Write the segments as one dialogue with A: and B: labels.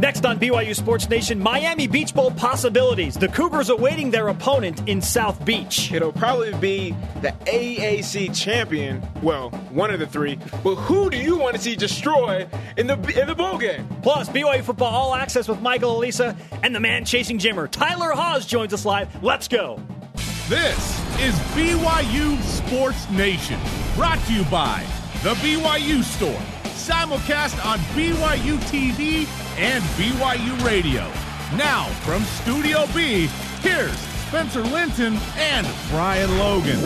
A: Next on BYU Sports Nation, Miami Beach Bowl possibilities. The Cougars awaiting their opponent in South Beach.
B: It'll probably be the AAC champion. Well, one of the three. But who do you want to see destroy in the in the bowl game?
A: Plus, BYU football all access with Michael Alisa and the man chasing Jimmer. Tyler Haws joins us live. Let's go.
C: This is BYU Sports Nation, brought to you by The BYU Store, simulcast on BYU TV and BYU Radio. Now, from Studio B, here's Spencer Linton and Brian Logan.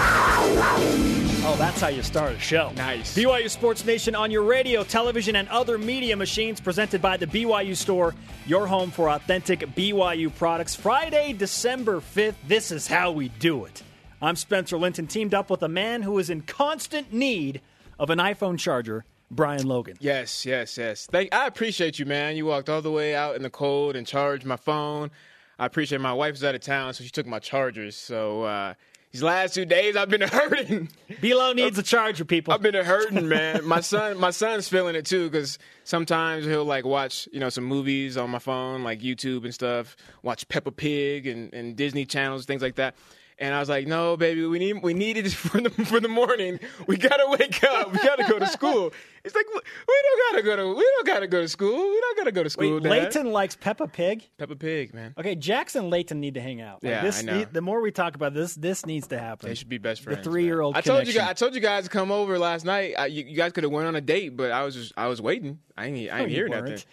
A: Oh, that's how you start a show.
B: Nice.
A: BYU Sports Nation on your radio, television, and other media machines presented by the BYU Store, your home for authentic BYU products. Friday, December 5th, this is how we do it. I'm Spencer Linton, teamed up with a man who is in constant need of an iPhone charger, Brian Logan.
B: Yes, yes, yes. Thank. I appreciate you, man. You walked all the way out in the cold and charged my phone. I appreciate my wife was out of town, so she took my chargers. So uh, these last two days, I've been hurting.
A: Below needs a charger, people.
B: I've been hurting, man. my son, my son's feeling it too because sometimes he'll like watch, you know, some movies on my phone, like YouTube and stuff. Watch Peppa Pig and, and Disney channels, things like that. And I was like, "No, baby, we need we need it for the for the morning. We gotta wake up. We gotta go to school." It's like we don't gotta go to we don't gotta go to school. We don't gotta go to school.
A: Wait,
B: Dad.
A: Leighton likes Peppa Pig.
B: Peppa Pig, man.
A: Okay, Jackson and Leighton need to hang out. Like,
B: Yeah,
A: this
B: I know.
A: need- the more we talk about this, this needs to happen.
B: They should be best friends.
A: The three-year-old.
B: I told you. guys- I told you guys to come over last night. I, you, you guys could have went on a date, but I was just I was waiting. I ain't I ain't
A: you
B: hear
A: weren't.
B: nothing.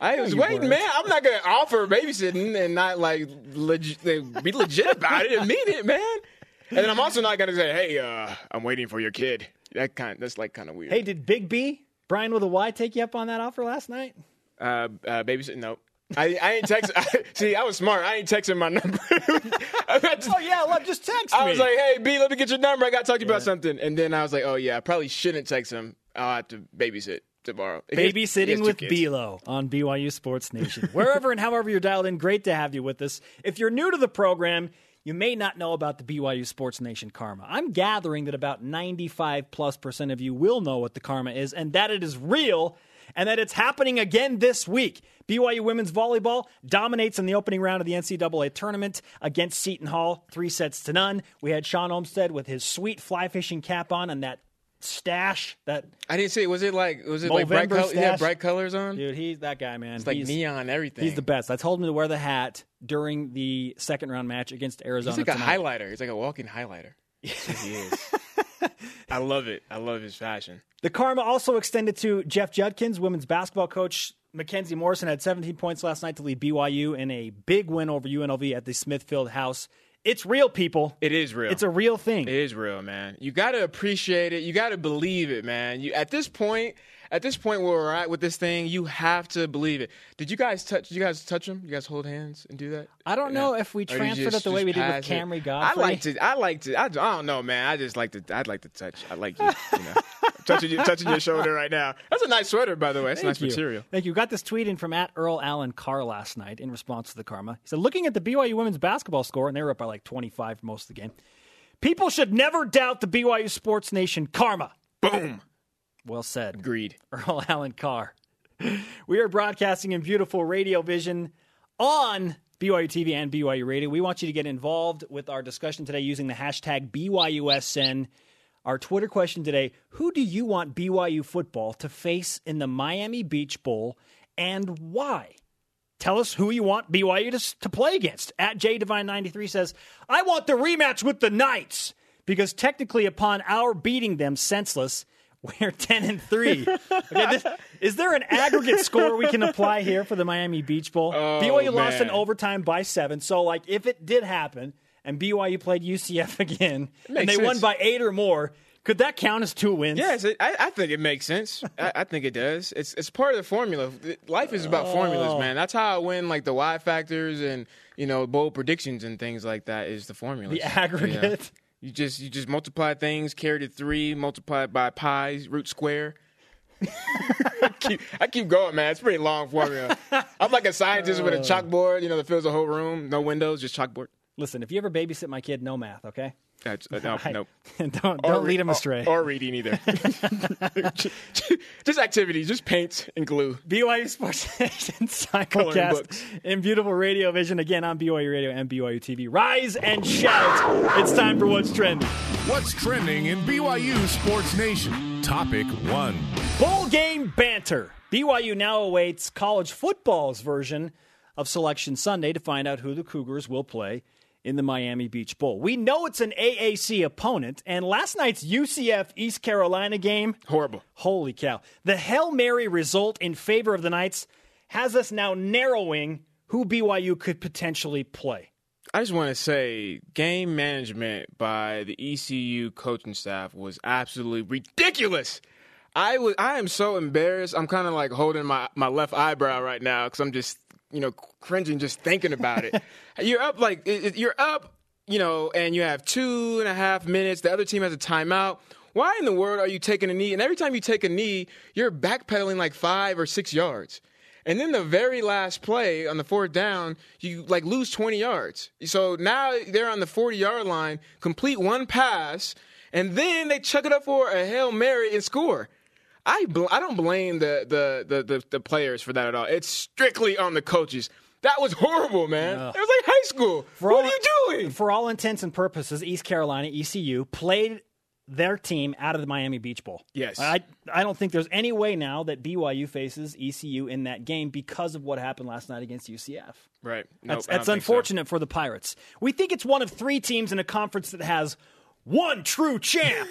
B: I was waiting,
A: weren't.
B: man. I'm not gonna offer babysitting and not like legit, be legit about it and mean it, man. And then I'm also not gonna say, "Hey, uh, I'm waiting for your kid." That kind. That's like kind of weird.
A: Hey, did Big B Brian with a Y take you up on that offer last night?
B: uh, uh, babysitting. No. I, I ain't text. I, see, I was smart. I ain't texting my number.
A: Oh yeah, look, just text
B: I
A: me.
B: was like, "Hey, B, let me get your number. I got to talk to you about something." And then I was like, "Oh yeah, I probably shouldn't text him. I'll have to babysit tomorrow." He has- he has
A: Babysitting with. Bilo on BYU Sports Nation. Wherever and however you're dialed in, great to have you with us. If you're new to the program, you may not know about the BYU Sports Nation Karma. I'm gathering that about 95 plus percent of you will know what the Karma is and that it is real and that it's happening again this week. BYU women's volleyball dominates in the opening round of the NCAA tournament against Seton Hall, three sets to none. We had Shawn Olmstead with his sweet fly fishing cap on and that stash, that
B: I didn't see. Was it like? Was it like bright
A: Movember
B: colors? Yeah, bright colors on.
A: Dude, he's that guy, man.
B: it's like
A: he's,
B: neon everything.
A: He's the best. I told him to wear the hat during the second round match against Arizona.
B: He's like a
A: tonight.
B: highlighter. He's like a walking highlighter. That's he is. I love it. I love his fashion.
A: The karma also extended to Jeff Judkins, women's basketball coach. Makenzi Morrison had 17 points last night to lead BYU in a big win over UNLV at the Smith Fieldhouse. It's real, people.
B: It is real.
A: It's a real thing.
B: It is real, man. You got to appreciate it. You got to believe it, man. You at this point, at this point where we're at with this thing, you have to believe it. Did you guys touch? Did you guys touch them? You guys hold hands and do that?
A: I don't know if we transferred
B: just-
A: it the way we did with? Camry
B: I
A: Godfrey.
B: like to. I like to. I, I don't know, man. I just like to. I'd like to touch. I like you. you know, touching you, touching your shoulder right now. That's a nice sweater, by the way. That's
A: Thank
B: nice
A: you.
B: material.
A: Thank you. Got this tweet in from at Earl Allen Carr last night in response to the karma. He said, looking at the BYU women's basketball score, and they were up by like 25 for most of the game. People should never doubt the BYU Sports Nation karma.
B: Boom.
A: Well said.
B: Agreed.
A: Earl Allen Carr. We are broadcasting in beautiful radio vision on BYU TV and BYU Radio. We want you to get involved with our discussion today using the hashtag BYUSN. Our Twitter question today Who do you want BYU football to face in the Miami Beach Bowl and why? Tell us who you want BYU to, to play against. At JDivine93 says, I want the rematch with the Knights because technically, upon our beating them senseless, we're 10 and 3. Okay, this- is there an aggregate score we can apply here for the Miami Beach Bowl? Oh, BYU lost in overtime by seven. So, like, if it did happen and BYU played UCF again and they won by eight or more, could that count as two wins?
B: Yes, it, I, I think it makes sense. I, I think it does. It's it's part of the formula. Life is about formulas,
A: Oh.
B: man. That's how I win, like the Y factors and you know bold predictions and things like that. Is the formula
A: The aggregate.
B: You just you just multiply things, carry to three, multiply it by pi, root square. I, keep, I keep going, man. It's pretty long formula. I'm like a scientist with a uh. chalkboard, you know, that fills the whole room. No windows, just chalkboard.
A: Listen, if you ever babysit my kid, no math, okay?
B: That's, uh, no,
A: I-
B: nope.
A: don't
B: Or
A: don't
B: re-
A: lead him astray.
B: Or, reading either. just activities, just paints and glue.
A: BYU Sports Nation
B: Coloring
A: simulcast
B: books.
A: in beautiful radio vision again on BYU Radio and BYU TV. Rise and shout! It's time for what's trending.
C: What's trending in BYU Sports Nation? Topic one.
A: Bowl game banter. BYU now awaits college football's version of Selection Sunday to find out who the Cougars will play in the Miami Beach Bowl. We know it's an AAC opponent, and last night's UCF East Carolina game,
B: Horrible.
A: holy cow. The Hail Mary result in favor of the Knights has us now narrowing who BYU could potentially play.
B: I just want to say game management by the ECU coaching staff was absolutely ridiculous. I was I am so embarrassed. I'm kind of like holding my, my left eyebrow right now because I'm just you know cringing just thinking about it. you're up like you're up, you know, and you have two and a half minutes. The other team has a timeout. Why in the world are you taking a knee? And every time you take a knee, you're backpedaling like five or six yards. And then the very last play on the fourth down, you like lose 20 yards. So now they're on the 40 yard line, complete one pass, and then they chuck it up for a Hail Mary and score. I bl- I don't blame the, the, the, the, the players for that at all. It's strictly on the coaches. That was horrible, man. It was like high school. what
A: all-
B: are you doing?
A: For all intents and purposes, East Carolina, ECU, played their team out of the Miami Beach Bowl.
B: Yes.
A: I, I don't think there's any way now that BYU faces ECU in that game because of what happened last night against UCF.
B: Right.
A: That's,
B: Nope, don't
A: that's
B: think so.
A: unfortunate for the Pirates. We think it's one of three teams in a conference that has one true champ,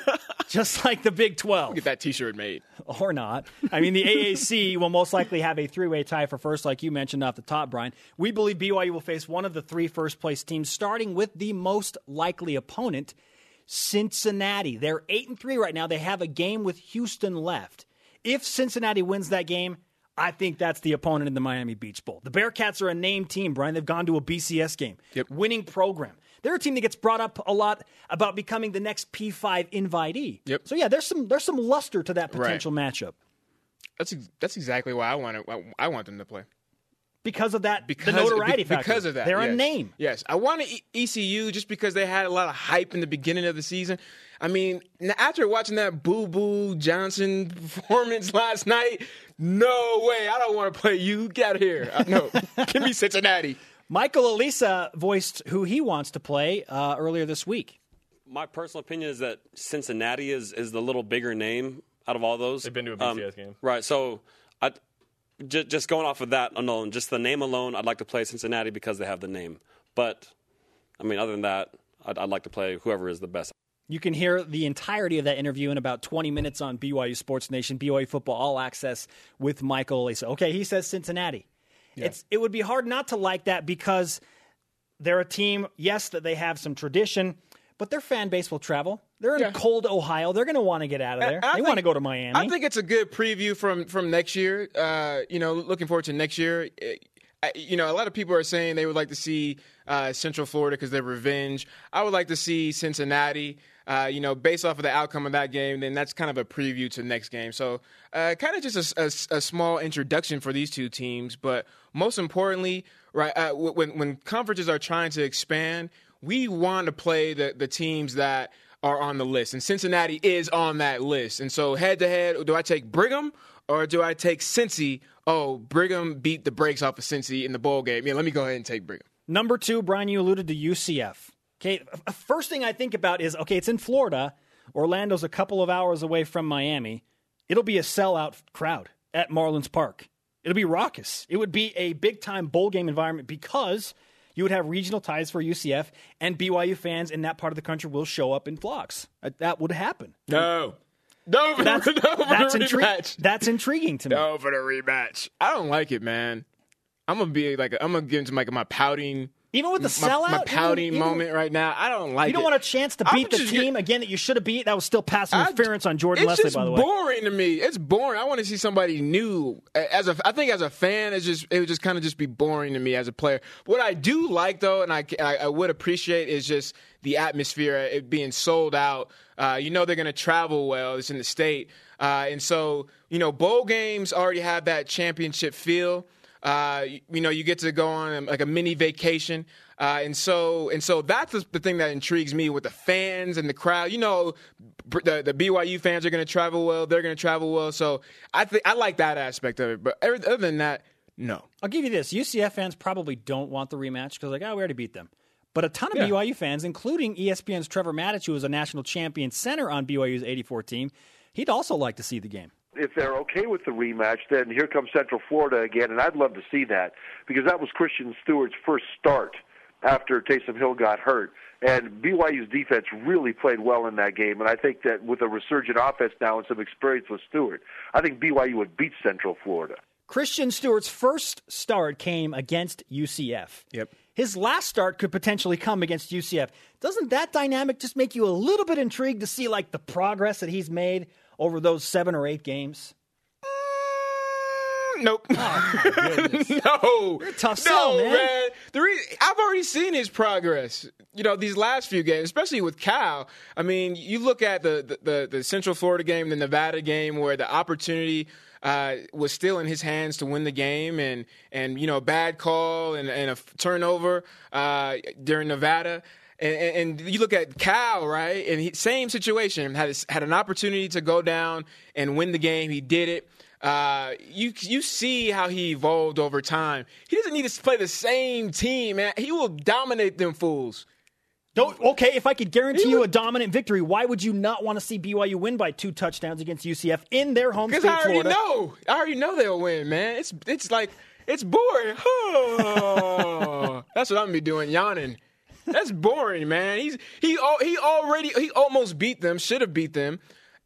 A: just like the Big 12
B: Get that t shirt made.
A: or not. I mean, the AAC will most likely have a three way tie for first, like you mentioned off the top, Brian. We believe BYU will face one of the three first place teams, starting with the most likely opponent, Cincinnati. They're 8 and 3 right now. They have a game with Houston left. If Cincinnati wins that game, I think that's the opponent in the Miami Beach Bowl. The Bearcats are a named team, Brian. They've gone to a BCS game,
B: Yep.
A: winning program. They're a team that gets brought up a lot about becoming the next P5 invitee.
B: Yep.
A: So yeah, there's some there's some luster to that
B: Right.
A: potential matchup
B: That's that's exactly why I want to, I want them to play.
A: because of that
B: because
A: the notoriety
B: be-
A: factor.
B: because of that.
A: They're
B: yes.
A: a name.
B: Yes, I wanted ECU just because they had a lot of hype in the beginning of the season. I mean, after watching that Boo Boo Johnson performance last night, no way. I don't want to play you. Get out of here. Uh, no, give me Cincinnati.
A: Michael Alisa voiced who he wants to play uh, earlier this week.
D: My personal opinion is that Cincinnati is, is the little bigger name out of all those.
E: They've been to a BCS game.
D: Right. So I, j- just going off of that alone, just the name alone, I'd like to play Cincinnati because they have the name. But, I mean, other than that, I'd, I'd like to play whoever is the best.
A: You can hear the entirety of that interview in about 20 minutes on BYU Sports Nation, BYU Football All Access with Michael Alisa. Okay, he says Cincinnati. It's it would be hard not to like that because they're a team, yes, that they have some tradition, but their fan base will travel. They're in
B: Yeah.
A: cold Ohio. They're going to want to get out of there.
B: I
A: They want to go to Miami.
B: I think it's a good preview from from next year. Uh, you know, looking forward to next year. Uh, I- You know, a lot of people are saying they would like to see uh, Central Florida because they're revenge. I would like to see Cincinnati. Uh, you know, based off of the outcome of that game, then that's kind of a preview to the next game. So, uh, kind of just a, a- a small introduction for these two teams. But most importantly, right uh, when when conferences are trying to expand, we want to play the the teams that are on the list, and Cincinnati is on that list. And so, head to head, do I take Brigham or do I take Cincy? Oh, Brigham beat the brakes off of Cincy in the bowl game. Yeah, let me go ahead and take Brigham.
A: Number two, Brian, you alluded to UCF. Okay, first thing I think about is okay, it's in Florida. Orlando's a couple of hours away from Miami. It'll be a sellout crowd at Marlins Park. It'll be raucous. It would be a big time bowl game environment because you would have regional ties for UCF, and BYU fans in that part of the country will show up in flocks. That- That would happen.
B: No, no, for
A: That's,
B: no for
A: that's, intri- that's intriguing to me.
B: No for the rematch. I don't like it, man. I'm gonna be like I'm gonna get into like my pouting,
A: Even with the
B: my,
A: sellout,
B: my
A: even-
B: pouting
A: even-
B: moment right now. I don't like.
A: You don't
B: it.
A: want a chance to
B: I'm
A: beat the team
B: get-
A: again that you should have beat. That was still pass
B: I-
A: interference on Jordan Leslie, by the way.
B: boring to me. It's boring. I want to see somebody new. As a, I think as a fan, it's just it would just kind of just be boring to me as a player. What I do like though, and I, I, I would appreciate is just the atmosphere, it being sold out. Uh, you know they're going to travel well. It's in the state, uh, and so you know bowl games already have that championship feel. Uh, you, you know, you get to go on like a mini vacation. Uh, and so and so that's the, the thing that intrigues me with the fans and the crowd. You know, the, the BYU fans are going to travel well. They're going to travel well. So I think I like that aspect of it. But every, other than that, no.
A: I'll give you this: UCF fans probably don't want the rematch because like, oh, we already beat them. But a ton of
B: Yeah.
A: BYU fans, including ESPN's Trevor Matich, who was a national champion center on BYU's '84 team, he'd also like to see the game.
E: If they're okay with the rematch, then here comes Central Florida again, and I'd love to see that because that was Christian Stewart's first start after Taysom Hill got hurt. And BYU's defense really played well in that game, and I think that with a resurgent offense now and some experience with Stewart, I think BYU would beat Central Florida.
A: Christian Stewart's first start came against UCF.
B: Yep.
A: His last start could potentially come against UCF. Doesn't that dynamic just make you a little bit intrigued to see like the progress that he's made over those seven or eight games?
B: Nope. no.
A: a tough
B: no,
A: sell, man.
B: The re- I've already seen his progress. You know, these last few games, especially with Cal. I mean, you look at the the, the, Central Florida game, the Nevada game, where the opportunity uh, was still in his hands to win the game, and and you know, bad call and, and a f- turnover uh, during Nevada. And, and, you look at Cal, right? And he, same situation. Had had an opportunity to go down and win the game. He did it. Uh, you you see how he evolved over time. He doesn't need to play the same team, man. He will dominate them fools.
A: Don't, okay, if I could guarantee you a dominant victory, why would you not want to see BYU win by two touchdowns against UCF in their home
B: Because
A: state,
B: I already
A: Florida?
B: know. I already know they'll win, man. It's it's like it's boring. That's what I'm gonna be doing, yawning. That's boring, man. He's he he already he almost beat them. Should have beat them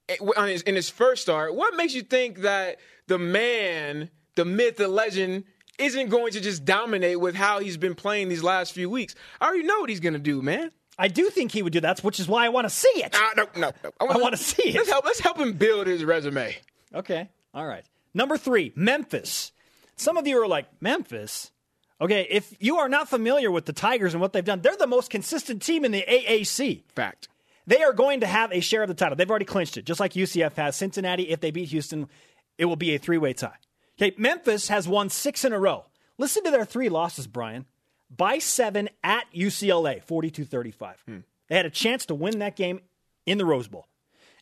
B: eh, on his, in his first start. What makes you think that the man, the myth, the legend? Isn't going to just dominate with how he's been playing these last few weeks. I already know what he's going to do, man.
A: I do think he would do that, which is why I want to see it.
B: Ah, no, no, no.
A: I wanna see it.
B: Let's help. Let's help him build his resume.
A: Okay. All right. Number three, Memphis. Some of you are like, Memphis? Okay, if you are not familiar with the Tigers and what they've done, they're the most consistent team in the AAC.
B: Fact.
A: They are going to have a share of the title. They've already clinched it, just like UCF has. Cincinnati, if they beat Houston, it will be a three way tie. Okay, Memphis has won six in a row. Listen to their three losses, Brian. By seven at UCLA, 42 35.
B: Hmm.
A: They had a chance to win that game in the Rose Bowl.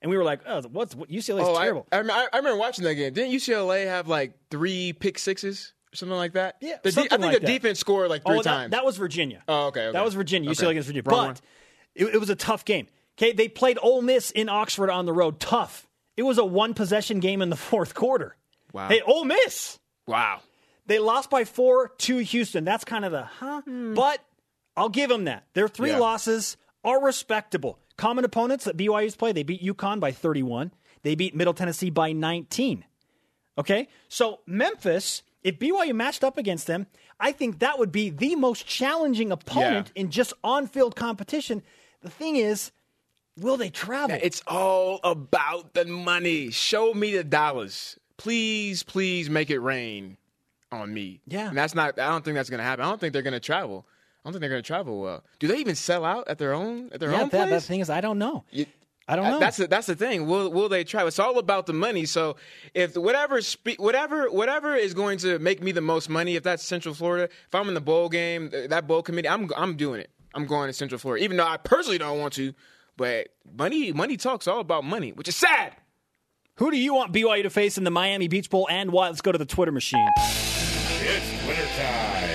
A: And we were like, oh, what's what, UCLA is
B: Oh,
A: terrible.
B: I, rem- I remember watching that game. Didn't UCLA have like three pick sixes something like that?
A: Yeah,
B: The de- I think
A: like
B: the
A: that.
B: defense scored like three
A: oh, that,
B: times.
A: that was Virginia.
B: Oh, okay, okay.
A: That was Virginia.
B: Okay.
A: UCLA against Virginia.
B: Wrong
A: but it, it was a tough game. Okay, they played Ole Miss in Oxford on the road. Tough. It was a one possession game in the fourth quarter.
B: Wow.
A: Hey, Ole Miss.
B: wow.
A: They lost by four to Houston. That's kind of the huh. Hmm. But I'll give them that. Their three.
B: Yeah.
A: losses are respectable. Common opponents that BYU's play, they beat UConn by 31. They beat Middle Tennessee by 19. Okay? So Memphis, if BYU matched up against them, I think that would be the most challenging opponent in just on-field competition. The thing is, will they travel?
B: It's all about the money. Show me the dollars. Please, please make it rain on me.
A: Yeah.
B: And that's not I don't think that's gonna happen. I don't think they're gonna travel. I don't think they're gonna travel well. Do they even sell out at their own at their
A: yeah,
B: own
A: that,
B: place?
A: that thing is, I don't know.
B: You-
A: I don't
B: Uh,
A: know.
B: That's the, that's the thing. Will will they travel? It's all about the money. So if whatever spe- whatever whatever is going to make me the most money, if that's Central Florida, if I'm in the bowl game, that bowl committee, I'm I'm doing it. I'm going to Central Florida, even though I personally don't want to. But money money talks all about money, which is sad.
A: Who do you want BYU to face in the Miami Beach Bowl and why? Let's go to the Twitter machine.
C: It's wintertime.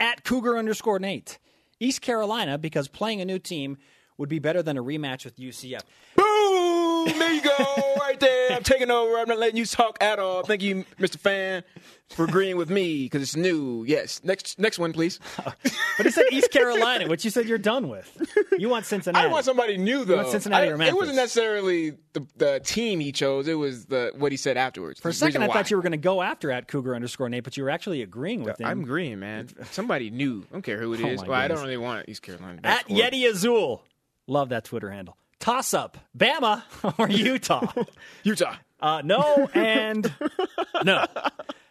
A: At Cougar underscore Nate. East Carolina, because playing a new team would be better than a rematch with UCF.
B: Boom! There you go, right there. I'm taking over. I'm not letting you talk at all. Thank you, Mr. Fan, for agreeing with me because it's new. Yes. Next next one, please.
A: But he said East Carolina, which you said you're done with. You want Cincinnati.
B: I want somebody new though.
A: want Cincinnati
B: I-
A: or
B: It wasn't necessarily the, the team he chose. It was the what he said afterwards.
A: For a second, I thought you were going to go after at Cougar underscore Nate, but you were actually agreeing with him.
B: I'm agreeing, man. Somebody new. I don't care who it
A: Oh,
B: is.
A: my
B: well, I don't really want East Carolina.
A: At
B: That's.
A: Yeti Azul. Love that Twitter handle. Toss up. Bama or Utah?
B: Utah.
A: Uh, no and no.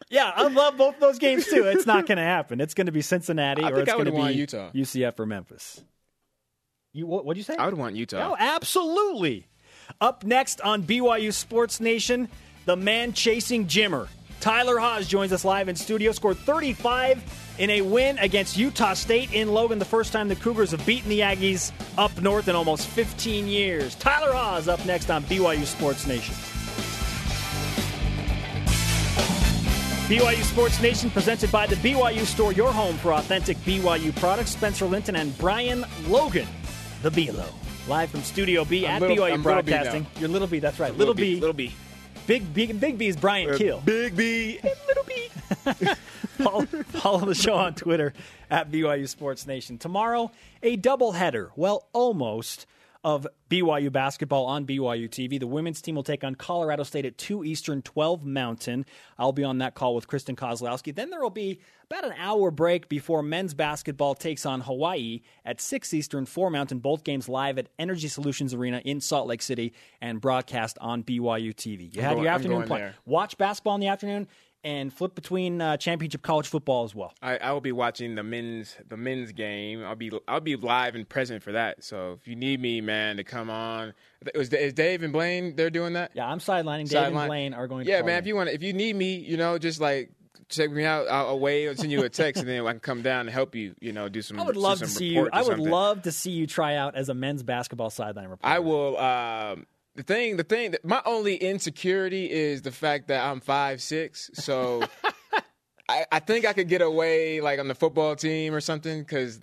A: Yeah, I love both those games too. It's not going to happen. It's going to be Cincinnati
B: I
A: or it's going to be
B: Utah.
A: UCF or Memphis. You what? What'd you say?
B: I would want Utah.
A: Oh, absolutely. Up next on BYU Sports Nation, the man chasing Jimmer. Tyler Haws joins us live in studio. Scored 35 in a win against Utah State in Logan, the first time the Cougars have beaten the Aggies up north in almost 15 years. Tyler Haws up next on BYU Sports Nation. BYU Sports Nation presented by the BYU Store, your home for authentic BYU products. Spencer Linton and Brian Logan, the BLO. Live from Studio B
B: I'm
A: at
B: little-
A: BYU
B: I'm Little B
A: Broadcasting. You're Little B, that's right. Little, B.
B: Little B.
A: Big, B, big B is Brian uh, Keel.
B: Big B. and Little B.
A: follow, follow the show on Twitter at BYU Sports Nation. Tomorrow, a doubleheader. Well, almost of BYU basketball on BYU TV. The women's team will take on Colorado State at 2 Eastern, 12 Mountain. I'll be on that call with Kristen Kozlowski. Then there will be about an hour break before men's basketball takes on Hawaii at 6 Eastern, 4 Mountain. Both games live at Energy Solutions Arena in Salt Lake City and broadcast on BYU TV. You have your afternoon plan. Watch basketball in the afternoon and flip between uh, championship college football as well.
B: I, I will be watching the men's the men's game. I'll be I'll be live and present for that. So if you need me, man, to come on, is, is Dave and Blaine they're doing that?
A: Yeah, I'm sidelining. Dave
B: Sideline.
A: and Blaine are going to
B: Yeah, man.
A: in.
B: If you want, if you need me, you know, just like check me out. I'll, I'll wait. I'll send you a text, and then I can come down and help you. You know, do some.
A: I would love to see you. I would
B: something.
A: love to see you try out as a men's basketball sideline reporter.
B: I will. Um, the thing, the thing, my only insecurity is the fact that I'm five six. So I, I think I could get away like on the football team or something because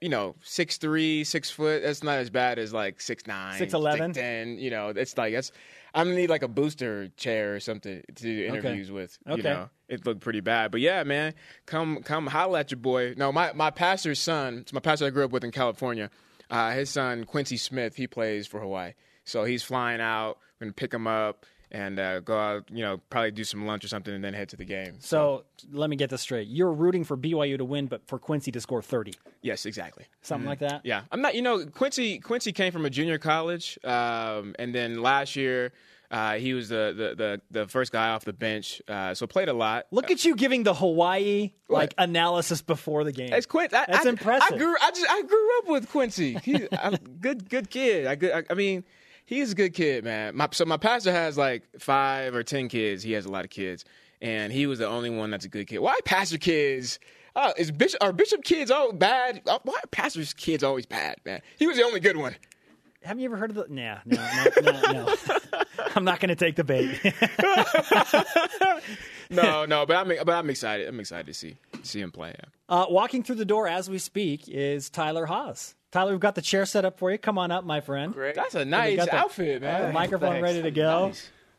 B: you know six three, six foot. That's not as bad as like six nine,
A: 6'11"?
B: ten. You know, it's like that's. I'm gonna need like a booster chair or something to do interviews with. You
A: Okay.
B: know, it looked pretty bad, but yeah, man, come come holla at your boy. No, my my pastor's son. It's my pastor I grew up with in California. Uh, his son Quincy Smith. He plays for Hawaii, so he's flying out. We're gonna pick him up and uh, go out. You know, probably do some lunch or something, and then head to the game.
A: so let me get this straight. You're rooting for BYU to win, but for Quincy to score 30,
B: yes, exactly.
A: something like that.
B: Yeah, I'm not. You know, Quincy Quincy came from a junior college, um, and then last year uh, he was the, the the the first guy off the bench, uh, so played a lot.
A: Look at you giving the Hawaii like
B: What?
A: analysis before the game.
B: It's Quincy. I,
A: That's
B: I,
A: impressive.
B: I grew. I just. I grew up with Quincy. He's a good. Good kid. I, I, I mean, he's a good kid, man. My, so my pastor has like five or ten kids. He has a lot of kids, and he was the only one that's a good kid. Why pastor kids? Uh, is bishop are bishop kids all bad? Uh, Why are pastors kids always bad, man? He was the only good one.
A: Have you ever heard of the? Nah, no, no, no, no. I'm not going to take the bait.
B: No, no, but I'm but I'm excited. I'm excited to see see him play. Yeah.
A: uh, walking through the door as we speak is Tyler Haws. Tyler, we've got the chair set up for you. Come on up, my friend.
F: Great.
B: That's a nice
A: got the-
B: outfit,
A: The
B: man.
A: microphone
F: Thanks.
A: ready to go.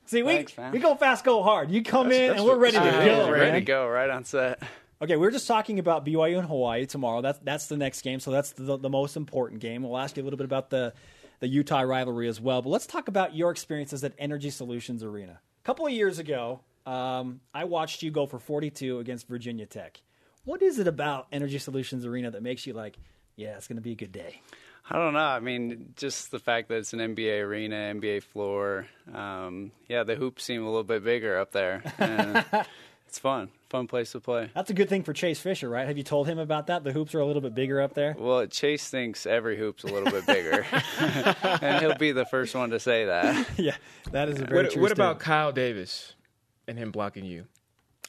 A: See, we
F: Thanks,
A: we go fast, go hard. You come in
B: that's
A: and we're ready to
B: that's
A: go.
B: what-
F: ready
A: man.
F: to go right on set.
A: Okay, we are just talking about BYU and Hawaii tomorrow. That's that's the next game, so that's the, the most important game. We'll ask you a little bit about the the Utah rivalry as well. But let's talk about your experiences at Energy Solutions Arena. A couple of years ago, um, I watched you go for 42 against Virginia Tech. What is it about Energy Solutions Arena that makes you like, yeah, it's going to be a good day?
F: I don't know. I mean, just the fact that it's an NBA arena, NBA floor. Um, yeah, the hoops seem a little bit bigger up there. And it's fun. Fun place to play.
A: That's a good thing for Chase Fisher, right? Have you told him about that? The hoops are a little bit bigger up there.
F: Well, Chase thinks every hoop's a little bit bigger. and he'll be the first one to say that.
A: yeah, that is a very
B: What,
A: true
B: what about. Kyle Davis and him blocking you?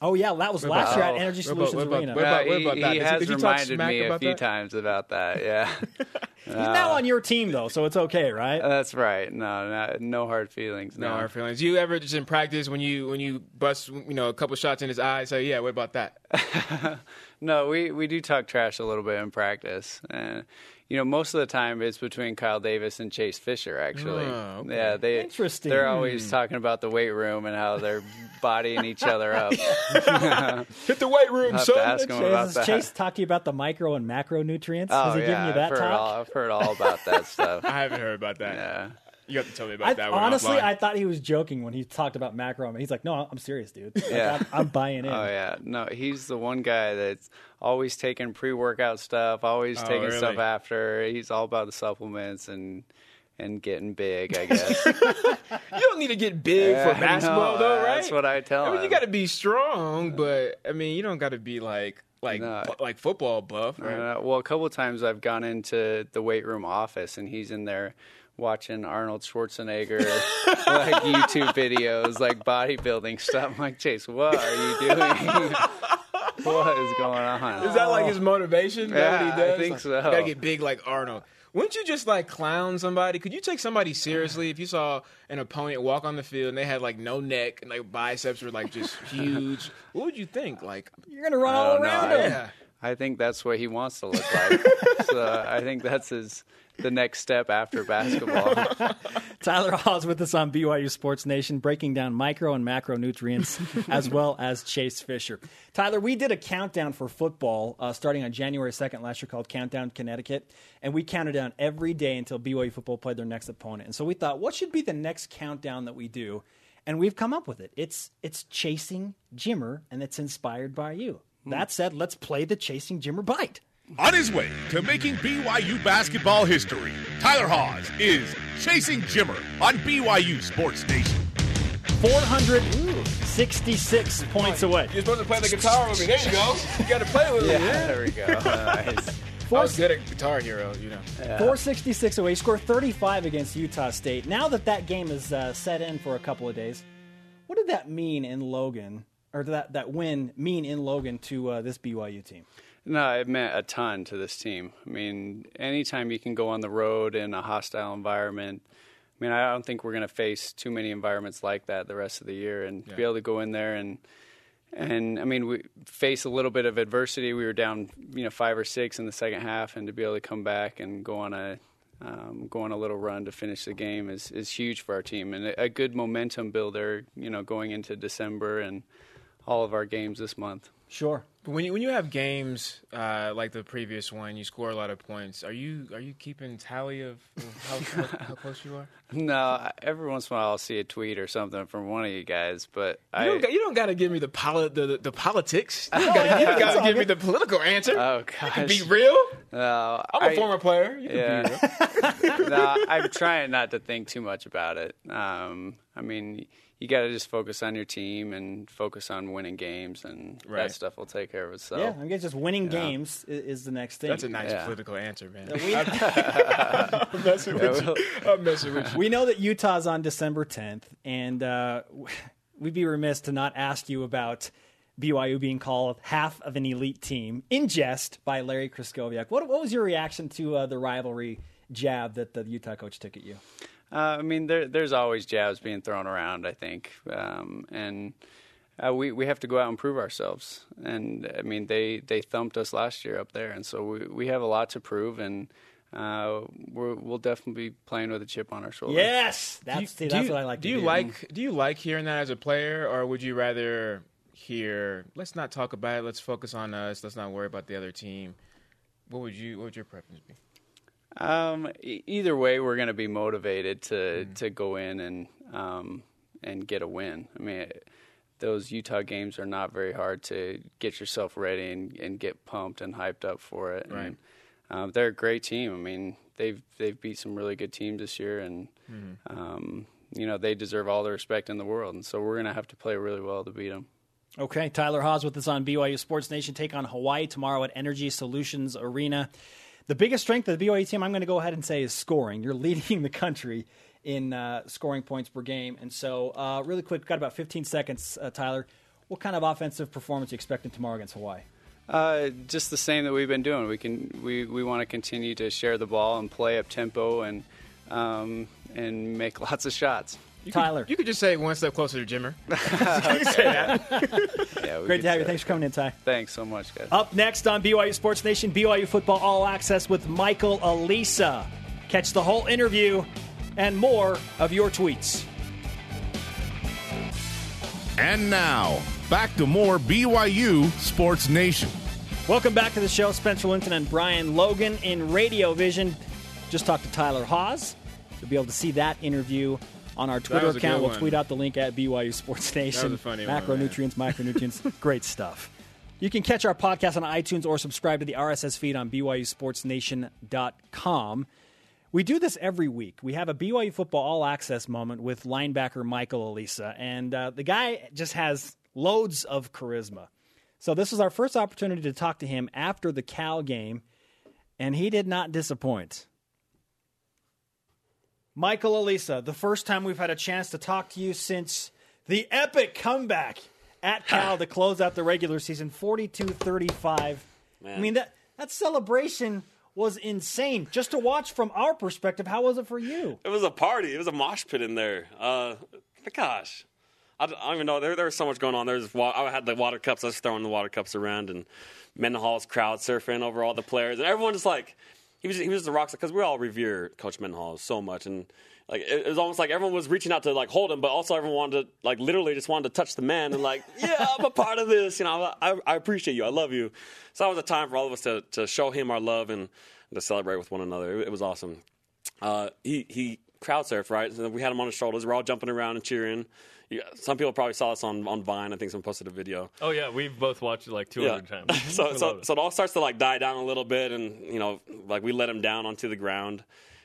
A: Oh yeah, that was last year at Energy
B: what about-
A: Solutions
B: what about-
A: Arena.
B: what about-
F: Uh, he,
B: that?
F: he has
B: did you
F: reminded me a few
B: that?
F: times about that. Yeah.
A: He's now on your team though, so it's okay, right?
F: That's right. No, no, no hard feelings.
B: No
F: No,
B: hard feelings. You ever just in practice when you when you bust you know a couple shots in his eye? Say, yeah, what about that?
F: No, we, we do talk trash a little bit in practice. And, you know, most of the time it's between Kyle Davis and Chase Fisher, actually.
B: Oh, okay.
F: Yeah, they,
A: Interesting.
F: they're always hmm. talking about the weight room and how they're bodying each other up.
B: Hit the weight room,
F: I'll
B: son.
F: to ask him about
A: Has
F: that.
A: Chase talked to you about the micro and macronutrients?
F: oh,
A: Has he
F: yeah,
A: given you that
F: I've, heard
A: talk?
F: all, I've heard all about that stuff.
B: I haven't heard about that.
F: Yeah.
B: You have to tell me about
A: I,
B: that one.
A: honestly,
B: offline.
A: I thought he was joking when he talked about macro. And he's like, "No, I'm serious, dude. Like,
F: Yeah.
A: I'm, I'm buying in."
F: Oh yeah, no, he's the one guy that's always taking pre-workout stuff, always
B: Oh,
F: taking
B: really?
F: stuff after. He's all about the supplements and and getting big, I guess.
B: you don't need to get big
F: Yeah,
B: for basketball, though, right?
F: That's what I tell him.
B: I mean,
F: him.
B: you got to be strong, but I mean, you don't got to be like like
F: No.
B: bu- like football buff, right?
F: Uh, well, a couple of times I've gone into the weight room office and he's in there watching Arnold Schwarzenegger like YouTube videos, like bodybuilding stuff. I'm like, Chase, what are you doing? what is going on?
B: Is that like his motivation? Is that what
F: Yeah,
B: he does?
F: I think
B: Like,
F: so.
B: Gotta get big like Arnold. Wouldn't you just like clown somebody? Could you take somebody seriously if you saw an opponent walk on the field and they had like no neck and like biceps were like just huge? What would you think? Like,
A: You're going to run all
F: don't know.
A: around
F: I-
B: yeah.
F: I think that's what he wants to look like. so I think that's his the next step after basketball.
A: Tyler Haws with us on BYU Sports Nation, breaking down micro and macronutrients, as well as Chase Fisher. Tyler, we did a countdown for football uh, starting on January 2nd last year called Countdown Connecticut, and we counted down every day until BYU football played their next opponent. And so we thought, what should be the next countdown that we do? And we've come up with it. It's it's chasing Jimmer, and it's inspired by you. That said, let's play the chasing Jimmer bite.
C: On his way to making BYU basketball history, Tyler Haws is chasing Jimmer on BYU Sports Nation.
A: 466 points away.
B: You're supposed to play the guitar with me. There you go. You got to play with
F: yeah,
B: me.
F: there we go. Nice.
B: I was good at Guitar Hero, you know.
A: 466 away. He scored 35 against Utah State. Now that that game is uh, set in for a couple of days, what did that mean in Logan, or that, that win mean in Logan to uh, this BYU team?
F: No, it meant a ton to this team. I mean, anytime you can go on the road in a hostile environment, I mean, I don't think we're going to face too many environments like that the rest of the year, and to be able to go in there and and I mean, we face a little bit of adversity. We were down, you know, five or six in the second half, and to be able to come back and go on a um, go on a little run to finish the game is is huge for our team and a, a good momentum builder. You know, going into December and all of our games this month.
A: Sure.
B: But when you when you have games uh, like the previous one, you score a lot of points. Are you are you keeping tally of, of how, how, how close you are?
F: No, every once in a while I'll see a tweet or something from one of you guys, but
B: You
F: I.
B: don't, got- you don't got to give me the, poli- the, the the politics. You don't gotta- you don't got to give me the political answer.
F: Oh gosh.
B: Be real.
F: No,
B: I'm a
F: I-
B: former player. You can
F: Yeah.
B: be real.
F: no, I'm trying not to think too much about it. Um, I mean, you got to just focus on your team and focus on winning games, and
B: Right.
F: that stuff will take care of itself.
A: Yeah, I guess just winning games is, is the next thing.
B: That's a nice
F: Yeah.
B: political answer, man. I'm messing with you. I'm messing with you.
A: We know that Utah's on December 10th, and uh, we'd be remiss to not ask you about BYU being called half of an elite team in jest by Larry Krystkowiak. What, what was your reaction to uh, the rivalry jab that the Utah coach took at you?
F: Uh, I mean, there, there's always jabs being thrown around. I think, um, and uh, we we have to go out and prove ourselves. And I mean, they they thumped us last year up there, and so we we have a lot to prove, and uh, we're, we'll definitely be playing with a chip on our shoulder.
A: Yes, that's,
B: Do you-
A: see,
B: do
A: that's
B: you-
A: what I like
B: Do
A: to
B: you
A: do.
B: like do you like hearing that as a player, or would you rather hear let's not talk about it, let's focus on us, let's not worry about the other team? What would you what would your preference be?
F: Um, e- either way, we're going to be motivated to to go in and um, and get a win. I mean, those Utah games are not very hard to get yourself ready and, and get pumped and hyped up for it.
B: Right.
F: And, um, they're a great team. I mean, they've they've beat some really good teams this year, and um, you know they deserve all the respect in the world. And so we're going to have to play really well to beat them.
A: Okay, Tyler Haws with us on BYU Sports Nation. Take on Hawaii tomorrow at Energy Solutions Arena. The biggest strength of the BYU team, I'm going to go ahead and say, is scoring. You're leading the country in uh, scoring points per game. And so, uh, really quick, got about 15 seconds, uh, Tyler. What kind of offensive performance are you expecting tomorrow against Hawaii?
F: Uh, just the same that we've been doing. We can we, we want to continue to share the ball and play up tempo and um, and make lots of shots.
A: Tyler,
B: You could just say one step closer to Jimmer.
F: Yeah,
A: great to have you.
F: say-
A: Thanks for coming in, Ty.
F: Thanks so much, guys.
A: Up next on BYU Sports Nation, BYU Football All Access with Michael Alisa. Catch the whole interview and more of your tweets.
C: And now, back to more BYU Sports Nation.
A: Welcome back to the show. Spencer Linton and Brian Logan in Radio Vision. Just talked to Tyler Haws. You'll be able to see that interview on our Twitter account. We'll tweet out the link at BYU Sports Nation.
B: a funny one,
A: micronutrients, great stuff. You can catch our podcast on iTunes or subscribe to the RSS feed on BYUSportsNation.com. We do this every week. We have a BYU football all access moment with linebacker Michael Alisa, and uh, the guy just has loads of charisma. So this was our first opportunity to talk to him after the Cal game, and he did not disappoint. Michael Alisa, the first time we've had a chance to talk to you since the epic comeback at Cal to close out the regular season 42-35. I mean that that celebration was insane. Just to watch from our perspective, how was it for you?
D: It was a party. It was a mosh pit in there. Uh, gosh, I don't, even know. There, there was so much going on. There's I had the water cups. I was throwing the water cups around, and Mendenhall's crowd surfing over all the players, and everyone just like he was. He was the rock because we all revere Coach Mendenhall so much, and like it, it was almost like everyone was reaching out to like hold him, but also everyone wanted to like literally just wanted to touch the man and like, yeah, I'm a part of this. You know, I, I appreciate you. I love you. So that was a time for all of us to to show him our love and to celebrate with one another. It, it was awesome. Uh, he he crowd surfed right. So we had him on his shoulders. We're all jumping around and cheering. Yeah, some people probably saw us on, on Vine. I think someone posted a video.
G: Oh yeah, we've both watched it like 200 times.
D: so so
G: it.
D: so it all starts to like die down a little bit, and you know, like we let him down onto the ground,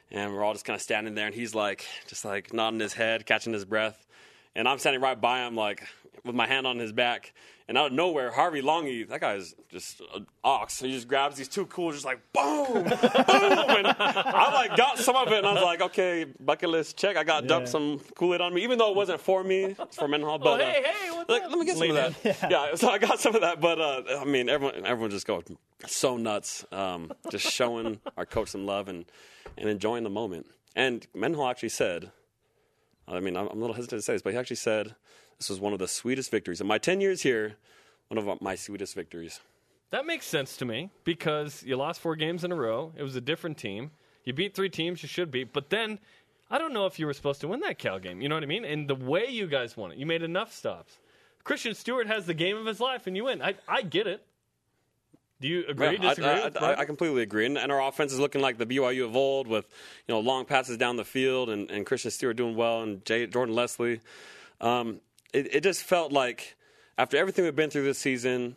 D: and we're all just kind of standing there, and he's like, just like nodding his head, catching his breath, and I'm standing right by him, like with my hand on his back, and out of nowhere, Harvey Langi, that guy's just an ox. He just grabs these two coolers, just like boom, boom, and I like got some of it, and I was like, okay, bucket list check. I got dumped some Kool Aid on me, even though it wasn't for me, it's for Mendenhall. But
G: hey,
D: uh,
G: hey, what's
D: like,
G: up?
D: let me get some of that. Yeah. so I got some of that, but uh, I mean, everyone, everyone just goes so nuts, um, just showing our coach some love and and enjoying the moment. And Mendenhall actually said, I mean, I'm, I'm a little hesitant to say this, but he actually said this was one of the sweetest victories in my 10 years here. One of my sweetest victories.
G: That makes sense to me because you lost four games in a row. It was a different team. You beat three teams you should beat, but then I don't know if you were supposed to win that Cal game. You know what I mean? And the way you guys won it, you made enough stops. Christian Stewart has the game of his life, and you win. I, I get it. Do you agree?
D: Yeah, I-
G: disagree?
D: I, I, I completely agree. And, and our offense is looking like the BYU of old with, you know, long passes down the field and, and Christian Stewart doing well and Jay, Jordan Leslie. Um, it, it just felt like after everything we've been through this season,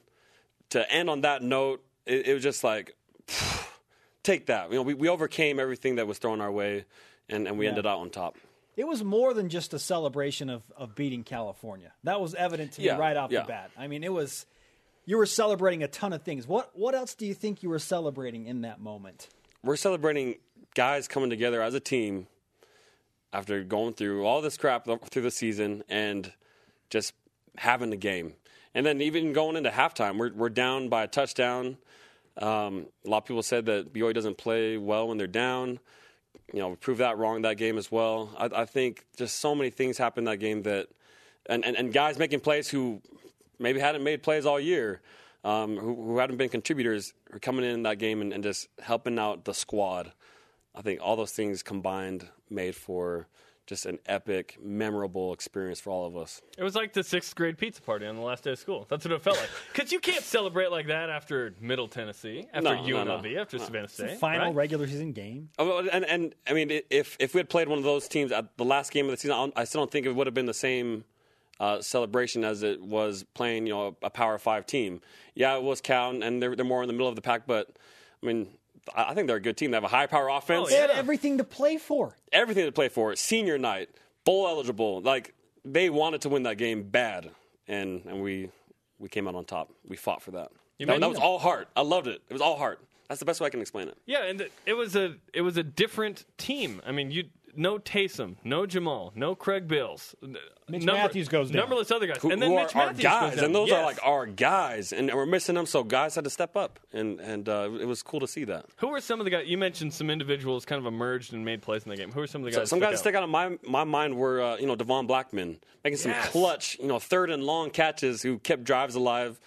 D: to end on that note, it, it was just like, take that. You know, we, we overcame everything that was thrown our way and, and we ended out on top.
A: It was more than just a celebration of, of beating California. That was evident to
D: Yeah,
A: me right off
D: yeah.
A: the bat. I mean, it was you were celebrating a ton of things. What what else do you think you were celebrating in that moment?
D: we're celebrating guys coming together as a team after going through all this crap through the season and just having the game. And then even going into halftime, we're we're down by a touchdown. Um, a lot of people said that BYU doesn't play well when they're down. You know, we proved that wrong that game as well. I, I think just so many things happened that game that, and, and, and guys making plays who maybe hadn't made plays all year, um, who, who hadn't been contributors, are coming in that game and, and just helping out the squad. I think all those things combined made for just an epic, memorable experience for all of us.
G: It was like the sixth grade pizza party on the last day of school. That's what it felt like. Because you can't celebrate like that after Middle Tennessee, after
D: No, no,
G: UNLV,
D: no.
G: after Savannah State.
A: Final
G: right?
A: regular season game.
D: Oh, And, and I mean, if if we had played one of those teams at the last game of the season, I I still don't think it would have been the same uh, celebration as it was playing, you know, a Power Five team. Yeah, it was Cal, and they're they're more in the middle of the pack, but I mean, I I think they're a good team. They have a high power oh, offense.
A: They had everything to play for.
D: everything to play for. Senior night, bowl eligible. Like they wanted to win that game bad, and and we we came out on top. We fought for that.
G: You
D: That, that was all heart. I loved it. It was all heart. That's the best way I can explain it.
G: Yeah, and it- it was a it was a different team. I mean, you no Taysom, no Jamal, no Craig Bills.
A: Mitch Matthews goes down.
G: Numberless other guys,
D: Who,
G: and then
D: who
G: Mitch
D: are our
G: Matthews
D: guys,
G: goes down.
D: and those
G: Yes.
D: are like our guys, and we're missing them. So guys had to step up, and and uh, it was cool to see that.
G: Who were some of the guys? You mentioned some individuals kind of emerged and made plays in the game. Who are some of the
D: So
G: guys?
D: some guys that
G: stuck
D: stick out of my my mind were uh, you know Devon Blackmon making some
G: Yes.
D: clutch you know third and long catches who kept drives alive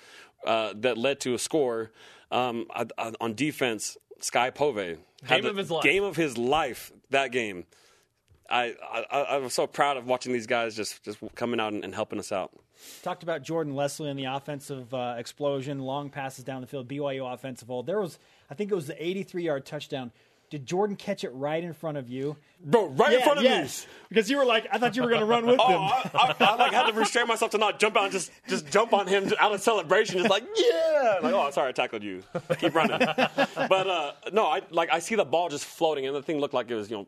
D: uh, that led to a score. Um, I- I- on defense, Skye PoVey had
G: Game
D: the
G: of his life.
D: Game of his life that game. I, I I was so proud of watching these guys just just coming out and, and helping us out.
A: Talked about Jordan Leslie and the offensive uh, explosion, long passes down the field, BYU offensive hold. There was, I think it was the 83 yard touchdown. Did Jordan catch it right in front of you?
D: Bro, right in front of
A: yes. Because you were like, I thought you were going to run with
D: Oh,
A: him.
D: I, I, I like had to restrain myself to not jump out and just just jump on him out of celebration. Just like yeah, like oh sorry I tackled you. Keep running. but uh, no, I like I see the ball just floating and the thing looked like it was you know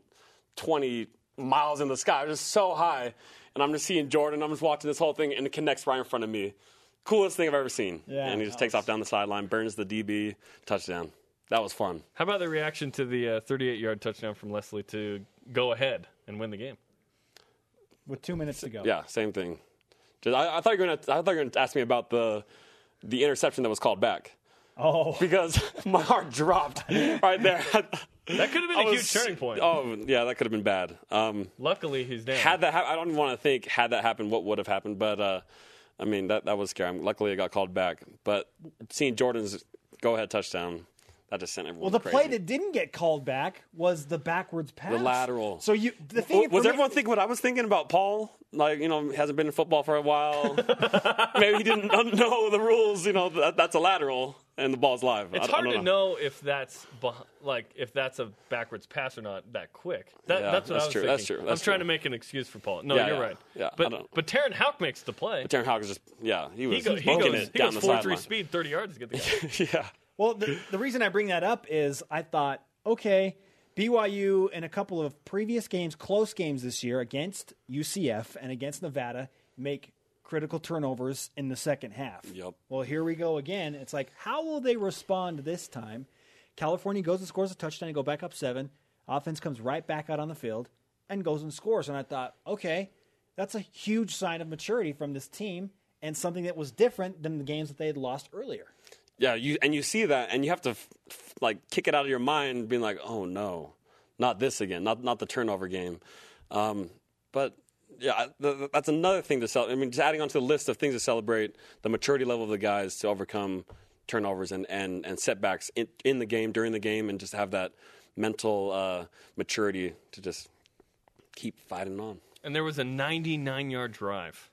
D: twenty miles in the sky. It was just so high, and I'm just seeing Jordan. I'm just watching this whole thing and it connects right in front of me. Coolest thing I've ever seen.
A: Yeah,
D: and he just takes
A: was-
D: off down the sideline, burns the DB, touchdown. that was fun.
G: How about the reaction to the uh, 38 yard touchdown from Leslie to go ahead and win the game?
A: With two minutes to go.
D: Yeah, same thing. Just, I, I thought you were gonna. I thought you were gonna ask me about the the interception that was called back
A: Oh,
D: because my heart dropped right there.
G: That could have been
D: I
G: a
D: was-
G: huge turning point.
D: Oh yeah, that could have been bad. Um,
G: Luckily, he's down.
D: had that, hap- I don't even want to think had that happened, what would have happened. But uh, I mean, that that was scary. Luckily, it got called back. But seeing Jordan's go ahead touchdown, that just sent everyone.
A: well, the
D: crazy.
A: play that didn't get called back was the backwards pass.
D: The lateral.
A: So you the thing
D: W- was
A: for me-
D: everyone thinking what I was thinking about Paul? Like, you know, hasn't been in football for a while. Maybe he didn't know the rules. You know, that, that's a lateral and the ball's live.
G: It's
D: I, I
G: hard
D: don't
G: to know if that's beh- like if that's a backwards pass or not that quick. That,
D: Yeah,
G: that's what
D: that's
G: I was
D: true,
G: thinking.
D: that's true,
G: I'm
D: that's
G: trying
D: true.
G: to make an excuse for Paul. No,
D: Yeah,
G: you're
D: yeah,
G: right.
D: yeah,
G: but
D: don't-
G: but Terenn Houk makes the play.
D: Terenn is just, yeah, he
G: He,
D: was
G: go, he
D: booking
G: goes,
D: it
G: he
D: down
G: goes
D: the
G: four three
D: sideline.
G: speed, 30 yards to get the guy.
D: yeah.
A: Well, the, the reason I bring that up is I thought, okay, BYU in a couple of previous games, close games this year against UCF and against Nevada, make critical turnovers in the second half.
D: Yep.
A: Well, here we go again. It's like, how will they respond this time? California goes and scores a touchdown and go back up seven. Offense comes right back out on the field and goes and scores. And I thought, okay, that's a huge sign of maturity from this team and something that was different than the games that they had lost earlier.
D: Yeah, you and you see that, and you have to f- f- like kick it out of your mind, being like, "Oh no, not this again, not not the turnover game." Um, but yeah, th- th- that's another thing to celebrate. I mean, just adding onto the list of things to celebrate the maturity level of the guys to overcome turnovers and and, and setbacks in, in the game during the game, and just have that mental uh, maturity to just keep fighting on.
G: And there was a 99 yard drive.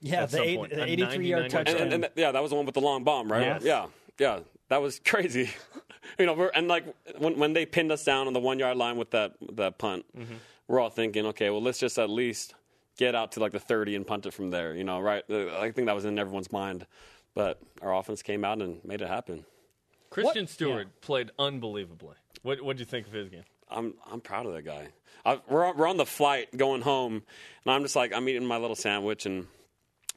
A: Yeah,
G: At
A: the,
G: some
A: eight,
G: point,
A: the 83 yard touchdown.
D: And, and, and yeah, that was the one with the long bomb, right?
A: Yes.
D: Yeah, yeah, that was crazy. you know, we're, and like when when they pinned us down on the one yard line with that that punt, mm-hmm. we're all thinking, okay, well, let's just at least get out to like the thirty and punt it from there. You know, right? I think that was in everyone's mind, but our offense came out and made it happen.
G: Christian Stewart played unbelievably. What what do you think of his game?
D: I'm I'm proud of that guy. I, we're on, we're on the flight going home, and I'm just like I'm eating my little sandwich and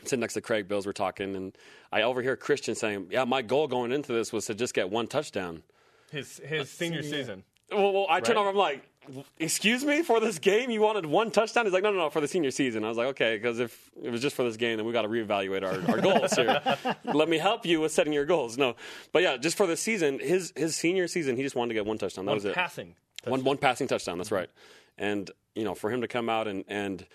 D: sitting next to Craig Bills. We're talking, and I overhear Christian saying, "Yeah, my goal going into this was to just get one touchdown."
G: His his senior
A: senior.
G: season.
D: Well, well I turn over. I'm like, "Excuse me, for this game, you wanted one touchdown?" He's like, "No, no, no, for the senior season." I was like, "Okay, because if it was just for this game, then we got to reevaluate our, our goals here. Let me help you with setting your goals." No, but yeah, just for the season, his his senior season, he just wanted to get one touchdown. That
G: One
D: was it.
G: passing.
D: One one passing touchdown. That's mm-hmm. right. And you know, for him to come out and and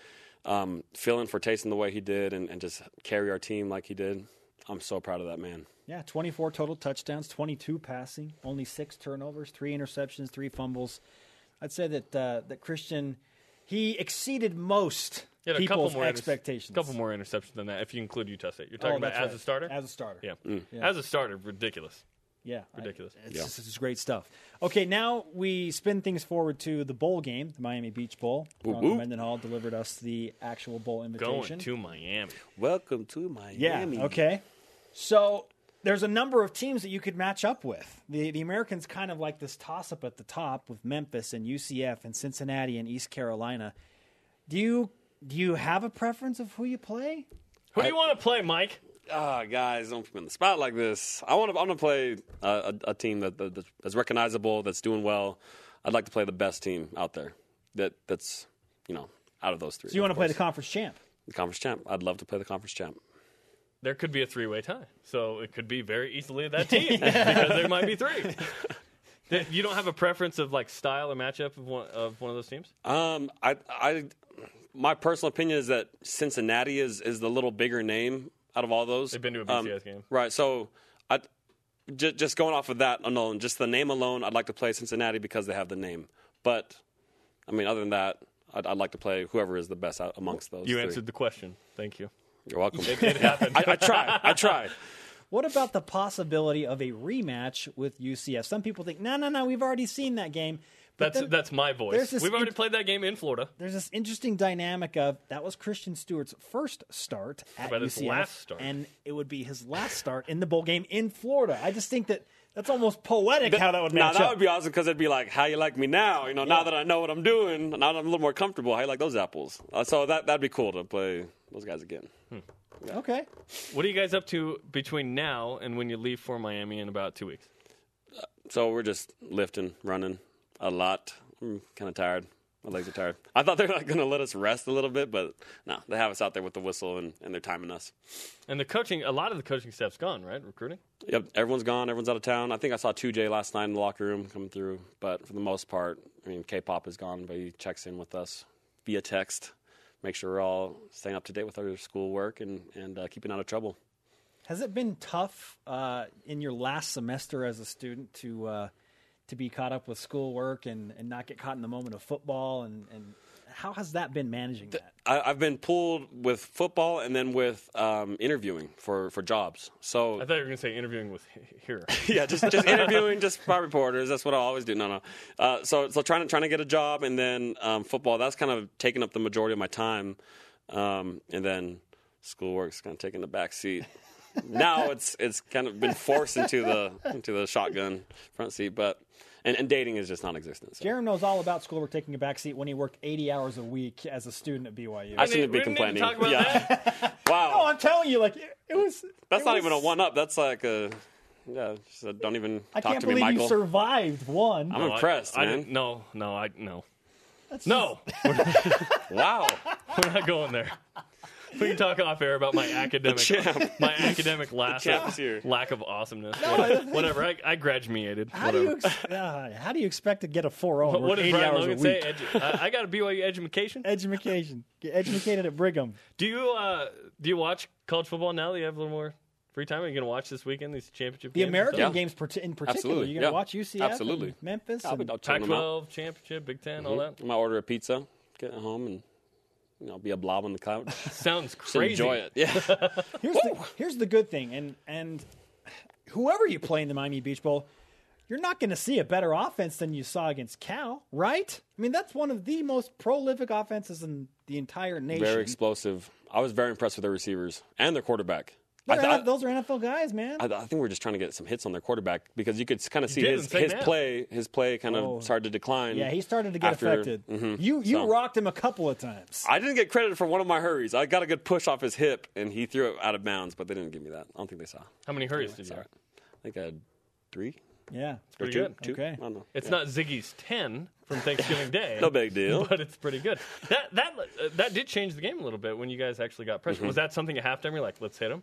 D: um, fill in for Taysom the way he did, and, and just carry our team like he did, I'm so proud of that man.
A: yeah, 24 total touchdowns, 22 passing, only six turnovers, three interceptions, three fumbles. I'd say that uh, that Christian he exceeded most
G: He had a
A: people's
G: couple more inter-
A: expectations.
G: couple more interceptions than that if you include Utah State. You're
A: Oh,
G: talking about as
A: right.
G: a starter.
A: As a starter.
G: yeah. as a starter, ridiculous.
A: Yeah, I-
G: Ridiculous.
A: it's, just, it's great stuff. Okay, now we spin things forward to the bowl game, the Miami Beach Bowl. Bronco
D: woo.
A: Mendenhall delivered us the actual bowl invitation.
G: Going to Miami.
D: Welcome to Miami.
A: Yeah. Okay. So there's a number of teams that you could match up with. The the Americans kind of like this toss up at the top with Memphis and UCF and Cincinnati and East Carolina. Do you do you have a preference of who you play?
G: Who do you want to play, Mike?
D: Ah, guys, don't put me in the spot like this. I want to. I want to play uh, a, a team that, that that's recognizable, that's doing well. I'd like to play the best team out there. That that's you know out of those three.
A: So you want to play the conference champ?
D: the conference champ? I'd love to play the conference champ.
G: There could be a three way tie. So it could be very easily that team because there might be three. You don't have a preference of like style or matchup of one of one of those teams?
D: Um, I, I, my personal opinion is that Cincinnati is is the little bigger name out of all those.
G: They've been to a
D: Um,
G: BCS game.
D: right? So, I, just, just going off of that alone, just the name alone, I'd like to play Cincinnati because they have the name. But, I mean, other than that, I'd, I'd like to play whoever is the best out amongst those.
G: You
D: three.
G: answered the question. Thank you.
D: You're welcome.
G: It happened.
D: I, I try. I try.
A: What about the possibility of a rematch with UCF? Some people think, no, no, no, we've already seen that game. But
G: That's
A: then
G: that's my voice.
A: this
G: We've already
A: int-
G: played that game in Florida.
A: there's this interesting dynamic of that was Christian Stewart's first start at
G: about his
A: UCF,
G: last start?
A: and it would be his last start in the bowl game in Florida. I just think that that's almost poetic how that would
D: now
A: match
D: that
A: up.
D: would be awesome because it'd be like, how you like me now? You know, now that I know what I'm doing, now that I'm a little more comfortable, how you like those apples? Uh, so that that'd be cool to play those guys again.
A: okay,
G: What are you guys up to between now and when you leave for Miami in about two weeks?
D: so we're just lifting, running a lot. I'm kind of tired. My legs are tired. I thought they were not going to let us rest a little bit, but no, they have us out there with the whistle and, and they're timing us.
G: And the coaching, a lot of the coaching staff's gone, right? Recruiting.
D: Yep, everyone's gone. Everyone's out of town. I think I saw 2J last night in the locker room coming through, but for the most part, I mean, K-pop is gone, but he checks in with us via text, make sure we're all staying up to date with our schoolwork and and uh, keeping out of trouble.
A: Has it been tough uh, in your last semester as a student to uh, to be caught up with schoolwork and, and not get caught in the moment of football? And, and how has that been managing that?
D: I, I've been pulled with football and then with um, interviewing for, for jobs. So
G: I thought you were going to say interviewing with here.
D: yeah, just just interviewing just by reporters. That's what I always do. No, no. Uh, so so trying to trying to get a job and then um, football. That's kind of taking up the majority of my time, um, and then schoolwork's kind of taking the back seat. Now it's it's kind of been forced into the into the shotgun front seat, but and, and dating is just non-existent. So.
A: Jerem knows all about schoolwork taking a backseat when he worked 80 hours a week as a student at BYU.
D: I shouldn't be complaining. yeah. wow.
A: No, I'm telling you, like it, it was.
D: That's
A: it
D: not
A: was-
D: even a one up. That's like a yeah. Just a, don't even
A: I
D: talk
A: can't
D: to me,
A: believe
D: Michael.
A: you survived one.
D: I'm
G: No,
D: impressed,
G: I,
D: man.
G: didn't- no, no, I no,
A: That's
G: no.
D: wow.
G: We're not going there. We can talk off air about my academic, my academic lack,
D: champ is here.
G: lack of awesomeness.
A: I-
G: Whatever. I, I graduated.
A: How do you ex- uh, how do you expect to get a 4-0
G: what, what did
A: 80
G: Brian Logan
A: a
G: say?
A: week?
G: Edu- I, I got a BYU education.
A: Education. Get educated at Brigham.
G: Do you uh, do you watch college football now that you have a little more free time? Are you going to watch this weekend these championship
A: The
G: games? and
A: American
G: stuff?
A: games in particular.
D: Absolutely,
A: You're going to
D: yeah.
A: watch UCF
D: Absolutely.
A: and Memphis?
D: I'll, be-
A: and-
D: I'll check them.
G: Pac-12 championship, Big 10 all that.
D: I might order a pizza, get it home, and you know, be a blob on the couch.
G: Sounds crazy.
D: enjoy it. Yeah.
A: here's, the, here's the good thing, and and whoever you play in the Miami Beach Bowl, you're not going to see a better offense than you saw against Cal, right? I mean, that's one of the most prolific offenses in the entire nation.
D: very explosive. I was very impressed with their receivers and their quarterback. I,
A: They're
D: th-
A: N- those are NFL guys, man.
D: I, I think we're just trying to get some hits on their quarterback because you could kind of see his his
G: half.
D: play his play kind of
A: Oh.
D: started to decline.
A: yeah, he started to get
D: after-
A: affected.
D: Mhm.
A: You you
D: So-
A: rocked him a couple of times.
D: I didn't get credit for one of my hurries. I got a good push off his hip, and he threw it out of bounds, but they didn't give me that. I don't think they saw.
G: How many hurries did you have?
D: I think I had three
A: yeah,
D: or
G: Pretty
D: two.
G: good.
D: two?
A: Okay.
D: I don't know.
G: It's
D: Yeah.
G: not Ziggy's 10 from Thanksgiving Day.
D: no big deal.
G: But it's pretty good. That that uh, that did change the game a little bit when you guys actually got pressure.
D: Mm-hmm.
G: Was that something at halftime? You're like, let's hit him.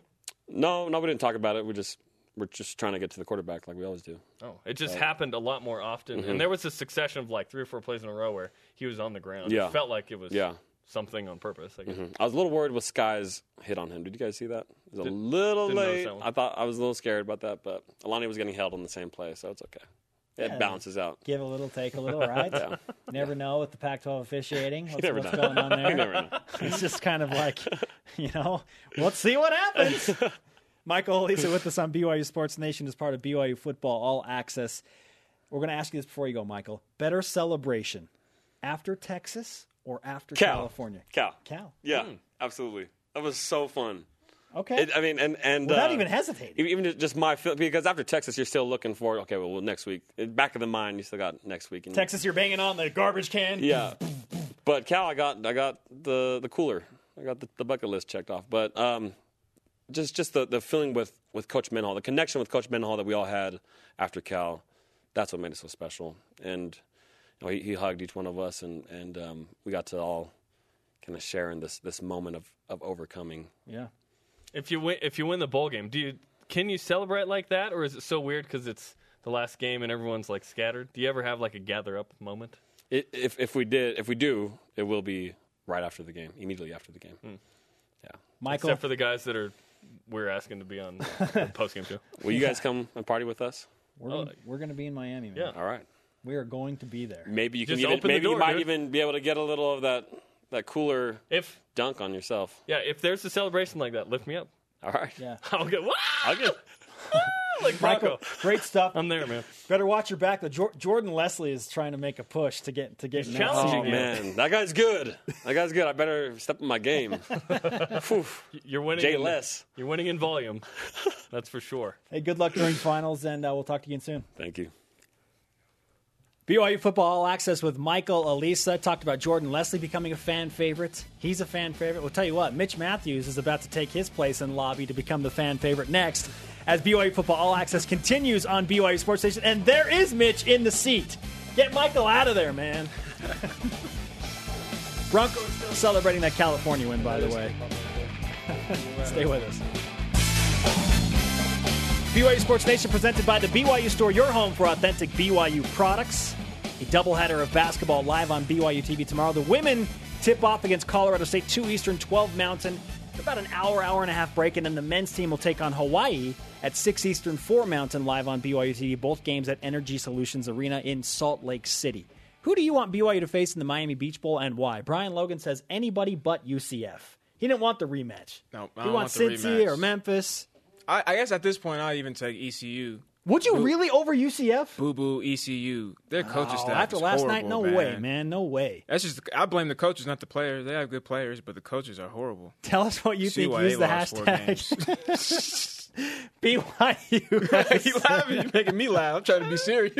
D: No, no, we didn't talk about it. We just we're just trying to get to the quarterback like we always do.
G: Oh, it just uh, happened a lot more often. And mm-hmm. there was a succession of like three or four plays in a row where he was on the ground.
D: Yeah.
G: It felt like it was
D: Yeah.
G: something on purpose. I guess. Mm-hmm.
D: I was a little worried with Skye's hit on him. Did you guys see that? It was a little late. I thought I was a little scared about that, but Alani was getting held on the same play, so it's okay. It
A: Yeah.
D: balances out.
A: give a little, take a little, right? Never know with the Pac-12 officiating. What's, what's going on there?
D: You never know.
A: It's just kind of like, you know, let's see what happens. Michael Alisa with us on BYU Sports Nation as part of BYU Football All Access. We're going to ask you this before you go, Michael. Better celebration after Texas or after
D: Cal.
A: California?
D: Cal.
A: Cal.
D: Yeah, hmm. absolutely. That was so fun.
A: Okay.
D: It, I mean, and and
A: Without
D: uh,
A: even hesitating.
D: Even just my because after Texas, you're still looking for okay. Well, well, next week, back of the mind, you still got next week. And,
A: Texas, you're banging on the garbage can.
D: Yeah, but Cal, I got I got the the cooler. I got the, the bucket list checked off. But um, just just the, the feeling with with Coach Mendenhall, the connection with Coach Mendenhall that we all had after Cal, that's what made it so special. And you know, he, he hugged each one of us, and and um, we got to all kind of share in this this moment of of overcoming.
A: Yeah.
G: If you win, if you win the bowl game, do you can you celebrate like that, or is it so weird because it's the last game and everyone's like scattered? Do you ever have like a gather up moment?
D: It, if if we did, if we do, it will be right after the game, immediately after the game. Hmm. Yeah.
A: Michael,
G: Except for the guys that are we're asking to be on the post game too.
D: Will you guys come and party with us?
A: we're, oh, gonna, we're going to be in Miami, man.
G: Yeah.
D: All right.
A: We are going to be there.
D: Maybe you can
G: Just
D: even,
G: open the
D: maybe
G: door,
D: you might
G: dude.
D: even be able to get a little of that that cooler
G: If
D: dunk on yourself.
G: yeah, if there's a celebration like that, lift me up.
D: All right.
A: Yeah.
G: I'll get wow,
D: I'll get
G: like
A: Michael, great stuff.
G: I'm there, man.
A: Better watch your back. The Jor- Jordan Leslie is trying to make a push to get to get in that
G: challenging
A: seat.
D: Oh man, that guy's good. That guy's good. I better step up my game.
G: You're winning.
D: Jay
G: in,
D: Less.
G: You're winning in volume. That's for sure.
A: Hey, good luck during finals, and uh, we'll talk to you again soon.
D: Thank you.
A: BYU Football All Access with Michael Alisa talked about Jordan Leslie becoming a fan favorite. He's a fan favorite. We'll tell you what, Mitch Matthews is about to take his place in lobby to become the fan favorite next as BYU Football All Access continues on BYU Sports Nation. And there is Mitch in the seat. Get Michael out of there, man. Broncos still celebrating that California win, by the way. Stay with us. BYU Sports Nation presented by the BYU Store, your home for authentic BYU products. A doubleheader of basketball live on BYU TV tomorrow. The women tip off against Colorado State, 2 Eastern, 12 Mountain. About an hour, hour and a half break, and then the men's team will take on Hawaii at 6 Eastern, 4 Mountain live on BYU TV. Both games at Energy Solutions Arena in Salt Lake City. Who do you want BYU to face in the Miami Beach Bowl and why? Brian Logan says anybody but UCF. He didn't want the rematch.
B: No, I
A: he wants
B: want
A: Cincy or Memphis.
B: I, I guess at this point, I'll even take ECU.
A: Would you really over UCF?
B: Boo boo ECU. Their coaching
A: Oh,
B: staff
A: after last night,
B: horrible,
A: no way, man, no way.
B: That's just I blame the coaches, not the players. They have good players, but the coaches are horrible.
A: Tell us what you
B: See
A: think. Use the hashtag BYU.
B: you laughing? You're making me laugh. I'm trying to be serious.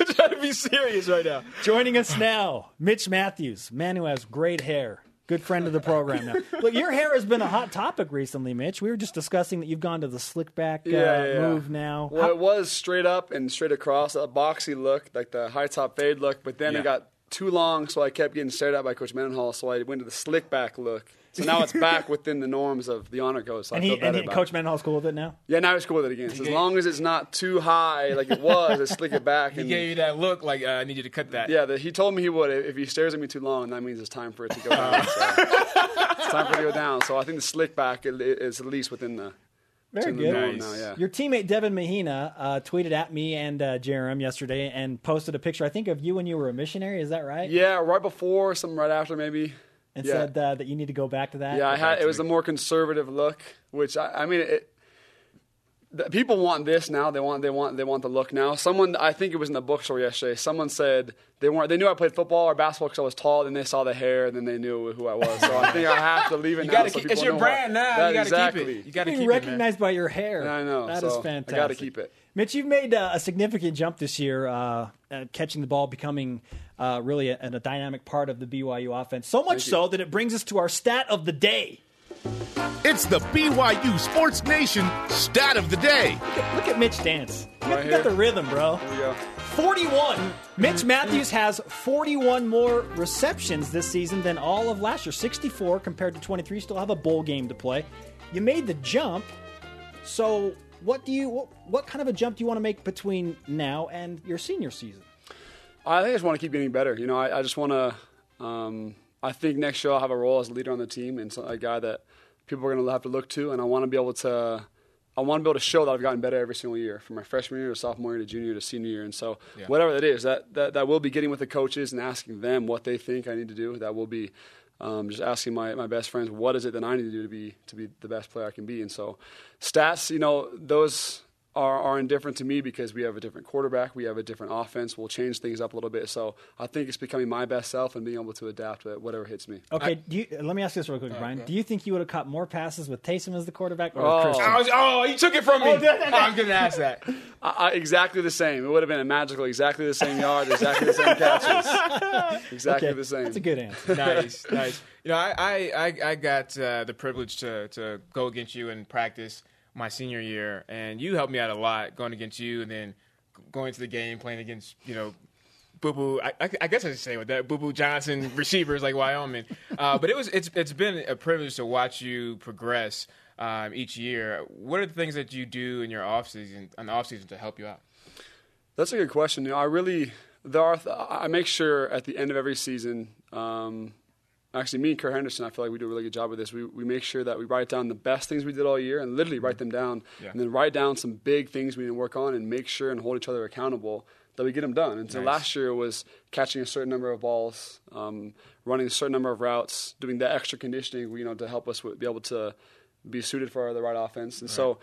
B: I'm trying to be serious right now.
A: Joining us now, Mitch Matthews, man who has great hair. Good friend of the program now. Look, your hair has been a hot topic recently, Mitch. We were just discussing that you've gone to the slick back uh,
H: Yeah, yeah,
A: move now.
H: Well,
A: How-
H: it was straight up and straight across, a boxy look, like the high top fade look, but then it got too long, so I kept getting stared at by Coach Mendenhall, so I went to the slick back look. So now it's back within the norms of the honor code. So
A: and
H: I
A: he,
H: feel better
A: and he, Coach
H: it.
A: Mendenhall's cool with it now?
H: Yeah, now it's cool with it again. So as long as it's not too high like it was, I slick it back.
B: He
H: and,
B: gave you that look like uh, I need you to cut that.
H: yeah, the, he told me he would. If he stares at me too long, that means it's time for it to go down. So. it's time for it to go down. So I think the slick back is at least within the.
A: Very good.
B: Nice.
H: now, yeah.
A: Your teammate Devin Mahina uh, tweeted at me and uh, Jerem yesterday and posted a picture, I think, of you when you were a missionary. Is that right?
H: Yeah, right before, some right after, maybe.
A: And
H: yeah.
A: said uh, that you need to go back to that.
H: Yeah, I had. It was a more conservative look, which I, I mean, it, the, people want this now. They want, they want, they want the look now. Someone, I think it was in the bookstore yesterday. Someone said they weren't. They knew I played football or basketball because I was tall. Then they saw the hair, and then they knew who I was. So I think I have to leave it
B: You
H: now.
B: gotta
H: so
B: keep, it's your brand
H: what-
B: now.
H: That-
B: you gotta
H: exactly.
B: keep it. You gotta
A: being
B: keep it, man.
A: recognized by your hair.
H: I know.
A: That
H: so
A: is
H: I gotta keep it.
A: Mitch, you've made uh, a significant jump this year, uh, uh, catching the ball, becoming uh, really a, a dynamic part of the BYU offense. So much so that it brings us to our stat of the day.
C: It's the BYU Sports Nation stat of the day.
A: Look at, look at Mitch dance. You got,
H: Right
A: you got the rhythm, bro.
H: Here we go.
A: 41. Mitch Matthews has 41 more receptions this season than all of last year. 64 compared to 23. Still have a bowl game to play. You made the jump. So, what do you what, what kind of a jump do you want to make between now and your senior season?
H: I think I just want to keep getting better. You know, I, I just want to. Um, I think next year I'll have a role as a leader on the team and so, a guy that people are going to have to look to, and I want to be able to. I want to be able to show that I've gotten better every single year, from my freshman year to sophomore year to junior year to senior year, and so whatever that is, that, that that will be getting with the coaches and asking them what they think I need to do. That will be um, just asking my, my best friends what is it that I need to do to be to be the best player I can be. And so stats, you know, those are, are indifferent to me because we have a different quarterback, we have a different offense. We'll change things up a little bit. So I think it's becoming my best self and being able to adapt to whatever hits me.
A: Okay, do you, let me ask you this real quick, Brian. Do you think you would have caught more passes with Taysom as the quarterback or with
H: Oh.
A: Christian?
B: Was, oh, you took it from me.
A: Oh, did I?
B: Oh, I'm gonna ask that.
H: I, I, exactly the same. It would have been a magical, exactly the same yard, exactly the same catches, exactly
A: Okay,
H: the same.
A: That's a good answer.
B: nice, nice. You know, I I, I, I got uh, the privilege to, to go against you in practice my senior year, and you helped me out a lot going against you, and then going to the game playing against you know. Boo Boo, I, I, I guess I should say with that Boo Boo Johnson receivers like Wyoming, uh, but it was it's it's been a privilege to watch you progress um, each year. What are the things that you do in your off season on the off season to help you out?
H: That's a good question. You know, I really there are I make sure at the end of every season. Um, actually, me and Kurt Henderson, I feel like we do a really good job with this. We we make sure that we write down the best things we did all year and literally write them down,
B: Yeah.
H: and then write down some big things we need to work on and make sure and hold each other accountable that we get them done. And so
B: Nice.
H: last year was catching a certain number of balls, um, running a certain number of routes, doing that extra conditioning, you know, to help us be able to be suited for the right offense. And so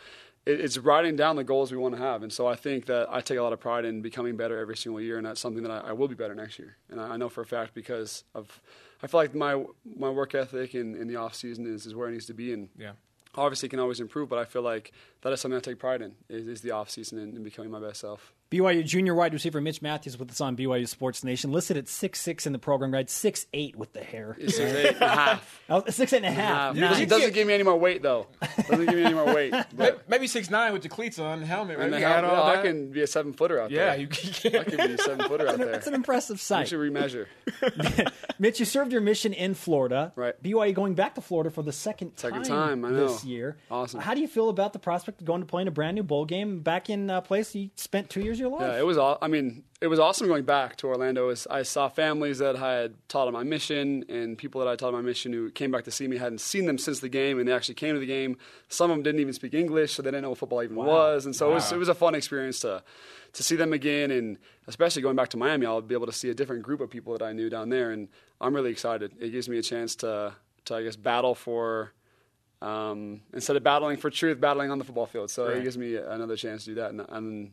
H: it, it's writing down the goals we want to have. And so I think that I take a lot of pride in becoming better every single year, and that's something that I, I will be better next year. And I, I know for a fact because of I feel like my my work ethic in, in the off season is, is where it needs to be. And
B: Yeah.
H: obviously, it can always improve, but I feel like that is something I take pride in is, is the off season and, and becoming my best self.
A: BYU junior wide receiver Mitch Matthews with us on BYU Sports Nation, listed at six six in the program guide, six eight with the hair.
H: It's an eight and a half.
A: Oh, six eight and a half.
H: half.
A: Nice.
H: It doesn't give me any more weight though. Doesn't give me any more weight. But
B: Maybe six nine with the cleats on, the helmet, right?
H: and the
B: got
H: hell,
B: all
H: I can be a seven footer out
B: Yeah,
H: there.
B: Yeah, you
H: I
B: can.
H: can be a seven footer out there.
A: It's an impressive
H: We
A: sight.
H: should remeasure.
A: Mitch, you served your mission in Florida.
H: Right.
A: BYU going back to Florida for the second time,
H: Second time, I know.
A: this year.
H: Awesome.
A: How do you feel about the prospect of going to play in a brand new bowl game back in a place you spent two years of your life?
H: Yeah, it was. All, I mean, it was awesome going back to Orlando. Was, I saw families that I had taught on my mission, and people that I taught on my mission who came back to see me hadn't seen them since the game, and they actually came to the game. Some of them didn't even speak English, so they didn't know what football even was, and so it was it was a fun experience to to see them again, and especially going back to Miami, I'll be able to see a different group of people that I knew down there, and I'm really excited. It gives me a chance to to I guess battle for. Um, instead of battling for truth, battling on the football field. So it gives me another chance to do that. And, and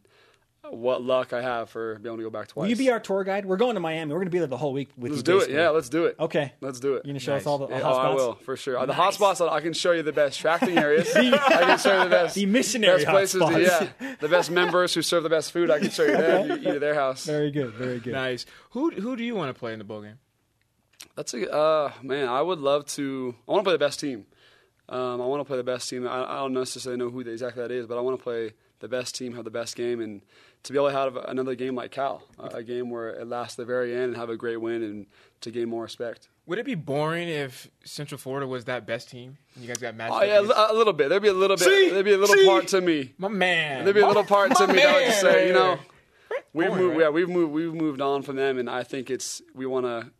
H: what luck I have for being able to go back twice.
A: Will you be our tour guide? We're going to Miami. We're going to be there the whole week with
H: Let's
A: you.
H: do it. Yeah, let's do it.
A: Okay.
H: Let's do it.
A: You're going to show us all the all
H: Yeah,
A: hot
H: oh, I will for sure. Uh, The hot spots, I can show you the best tracting areas. I can show you the best,
A: The missionary
H: best places. To, yeah, the best members who serve the best food. I can show you there. You eat at their house.
A: Very good. Very good.
B: Nice. Who who do you want to play in the bowl game?
H: That's a uh, man. I would love to. I want to play the best team. Um, I want to play the best team. I, I don't necessarily know who exactly that is, but I want to play the best team, have the best game, and to be able to have another game like Cal, a, a game where it lasts the very end and have a great win and to gain more respect.
B: Would it be boring if Central Florida was that best team? And you guys got matched
H: Oh yeah,
B: against-
H: a, little bit. There'd be a little bit.
B: See?
H: there'd be a little
B: See?
H: part to me.
B: my man.
H: There'd be a little part to
B: my
H: me that would just
B: man
H: say, you know, we've
B: Boring,
H: moved.
B: right?
H: Yeah, we've moved. We've moved on from them, and I think it's we want to.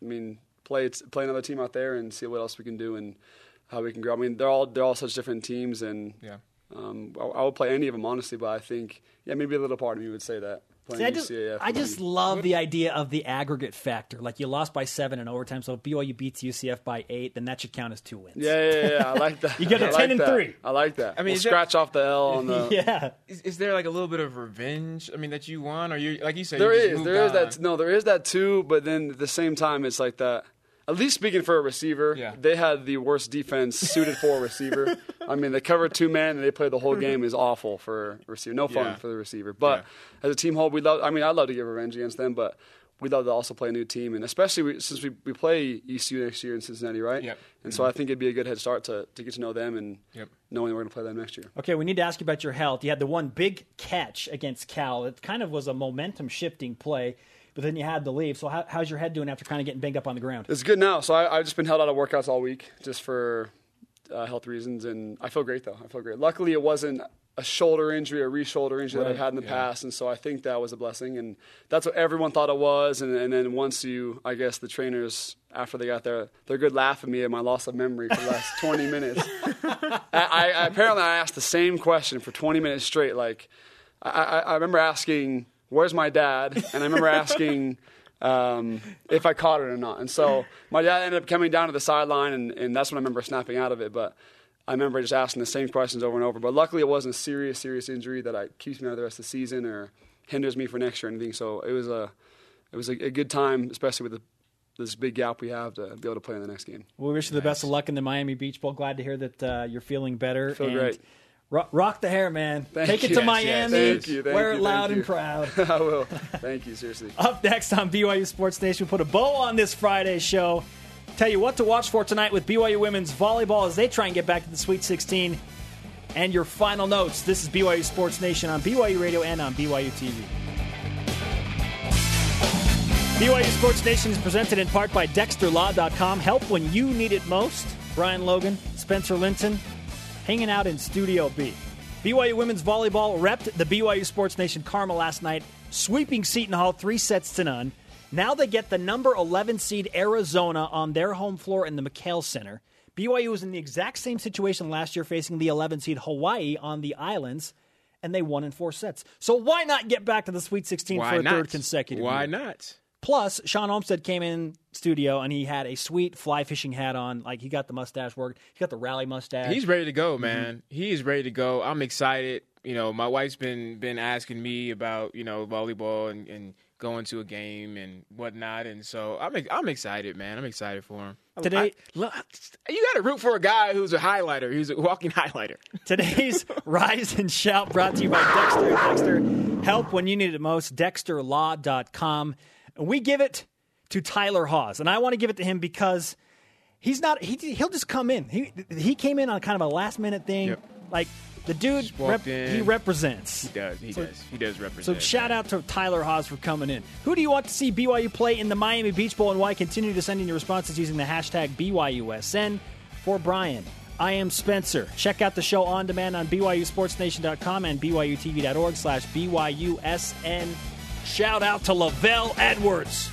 H: I mean, play play another team out there and see what else we can do and how we can grow. I mean, they're all they're all such different teams, and
B: Yeah.
H: Um, I, I would play any of them honestly. But I think yeah, maybe a little part of me would say that.
A: See, I just,
H: UCAF
A: I just love the idea of the aggregate factor. Like you lost by seven in overtime, so if BYU beats UCF by eight, then that should count as two wins.
H: Yeah, yeah, yeah. I like that.
A: You get a
H: I
A: 10
H: like
A: and
H: that.
A: three.
H: I like that. I
B: mean,
H: mean,
B: is that-
H: scratch off the L on the.
A: yeah.
B: Is, is there like a little bit of revenge? I mean, that you won, or you like you said?
H: There
B: you just
H: is,
B: moved
H: there is
B: on?
H: that. No, there is that too. But then at the same time, it's like that. At least speaking for a receiver,
B: Yeah.
H: they had the worst defense suited for a receiver. I mean, they covered two men and they played the whole game is awful for a receiver. No fun
B: Yeah.
H: for the receiver. But as a team whole, we love. I mean, I'd love to get revenge against them, but we'd love to also play a new team, and especially we, since we, we play ECU next year in Cincinnati, right?
B: Yep.
H: And so I think it'd be a good head start to, to get to know them and
B: Yep.
H: knowing we're going to play them next year.
A: Okay, we need to ask you about your health. You had the one big catch against Cal. It kind of was a momentum shifting play, but then you had to leave. So how, how's your head doing after kind of getting banged up on the ground?
H: It's good now. So I, I've just been held out of workouts all week just for uh, health reasons, and I feel great though. I feel great. Luckily, it wasn't a shoulder injury, a re-shoulder injury that I've had in the past, and so I think that was a blessing, and that's what everyone thought it was. And, and then once you, I guess, the trainers after they got there, they're good laughing at me at my loss of memory for the last 20 minutes. I, I, I apparently I asked the same question for 20 minutes straight. Like I, I, I remember asking, "Where's my dad?" and I remember asking um, if I caught it or not. And so my dad ended up coming down to the sideline, and, and that's when I remember snapping out of it. But I remember just asking the same questions over and over. But luckily, it wasn't a serious, serious injury that I, keeps me out of the rest of the season or hinders me for next year or anything. So it was a it was a, a good time, especially with the, this big gap we have to be able to play in the next game.
A: We wish you the best of luck in the Miami Beach Bowl. Glad to hear that uh, you're feeling better.
H: Feel
A: and
H: great.
A: Rock, rock the hair, man.
H: Thank
A: Take it to
H: Yes,
A: Miami.
H: yes. Thank you, thank
A: Wear
H: you,
A: it loud and proud.
H: I will. Thank you, seriously.
A: Up next on BYU Sports Nation, we put a bow on this Friday show. Tell you what to watch for tonight with BYU women's volleyball as they try and get back to the Sweet 16. And your final notes. This is BYU Sports Nation on BYU Radio and on BYU TV. BYU Sports Nation is presented in part by DexterLaw.com. Help when you need it most. Brian Logan, Spencer Linton, hanging out in Studio B. BYU women's volleyball repped the BYU Sports Nation Karma last night, sweeping Seton Hall three sets to none. Now they get the number 11 seed Arizona on their home floor in the McKale Center. BYU was in the exact same situation last year, facing the 11 seed Hawaii on the islands, and they won in four sets. So why not get back to the Sweet 16
B: Why
A: for a
B: not?
A: third consecutive
B: Why
A: year?
B: not?
A: Plus, Shawn Olmstead came in studio and he had a sweet fly fishing hat on. Like he got the mustache work. He got the rally mustache.
B: He's ready to
H: Mm-hmm.
B: go, man. He is ready to go. I'm excited. you know, my wife's been been asking me about you know volleyball and, and going to a game and whatnot, and so I'm I'm excited, man. I'm excited for him.
A: Today-
B: I- you got to root for a guy who's a highlighter. He's a walking highlighter.
A: Today's Rise and Shout brought to you by Dexter. Dexter, help when you need it most. DexterLaw.com. And we give it to Tyler Haws. And I want to give it to him because he's not, he, he'll just come in. He, he came in on kind of a last minute thing.
B: Yep.
A: Like the dude, rep- he represents.
B: He does. He
A: So-
B: does. He does represent.
A: So shout out to Tyler Haws for coming in. Who do you want to see BYU play in the Miami Beach Bowl and why? Continue to send in your responses using the hashtag BYUSN. For Brian, I am Spencer. Check out the show on demand on BYUSportsNation.com and BYUTV.org slash BYUSN. Shout out to LaVell Edwards.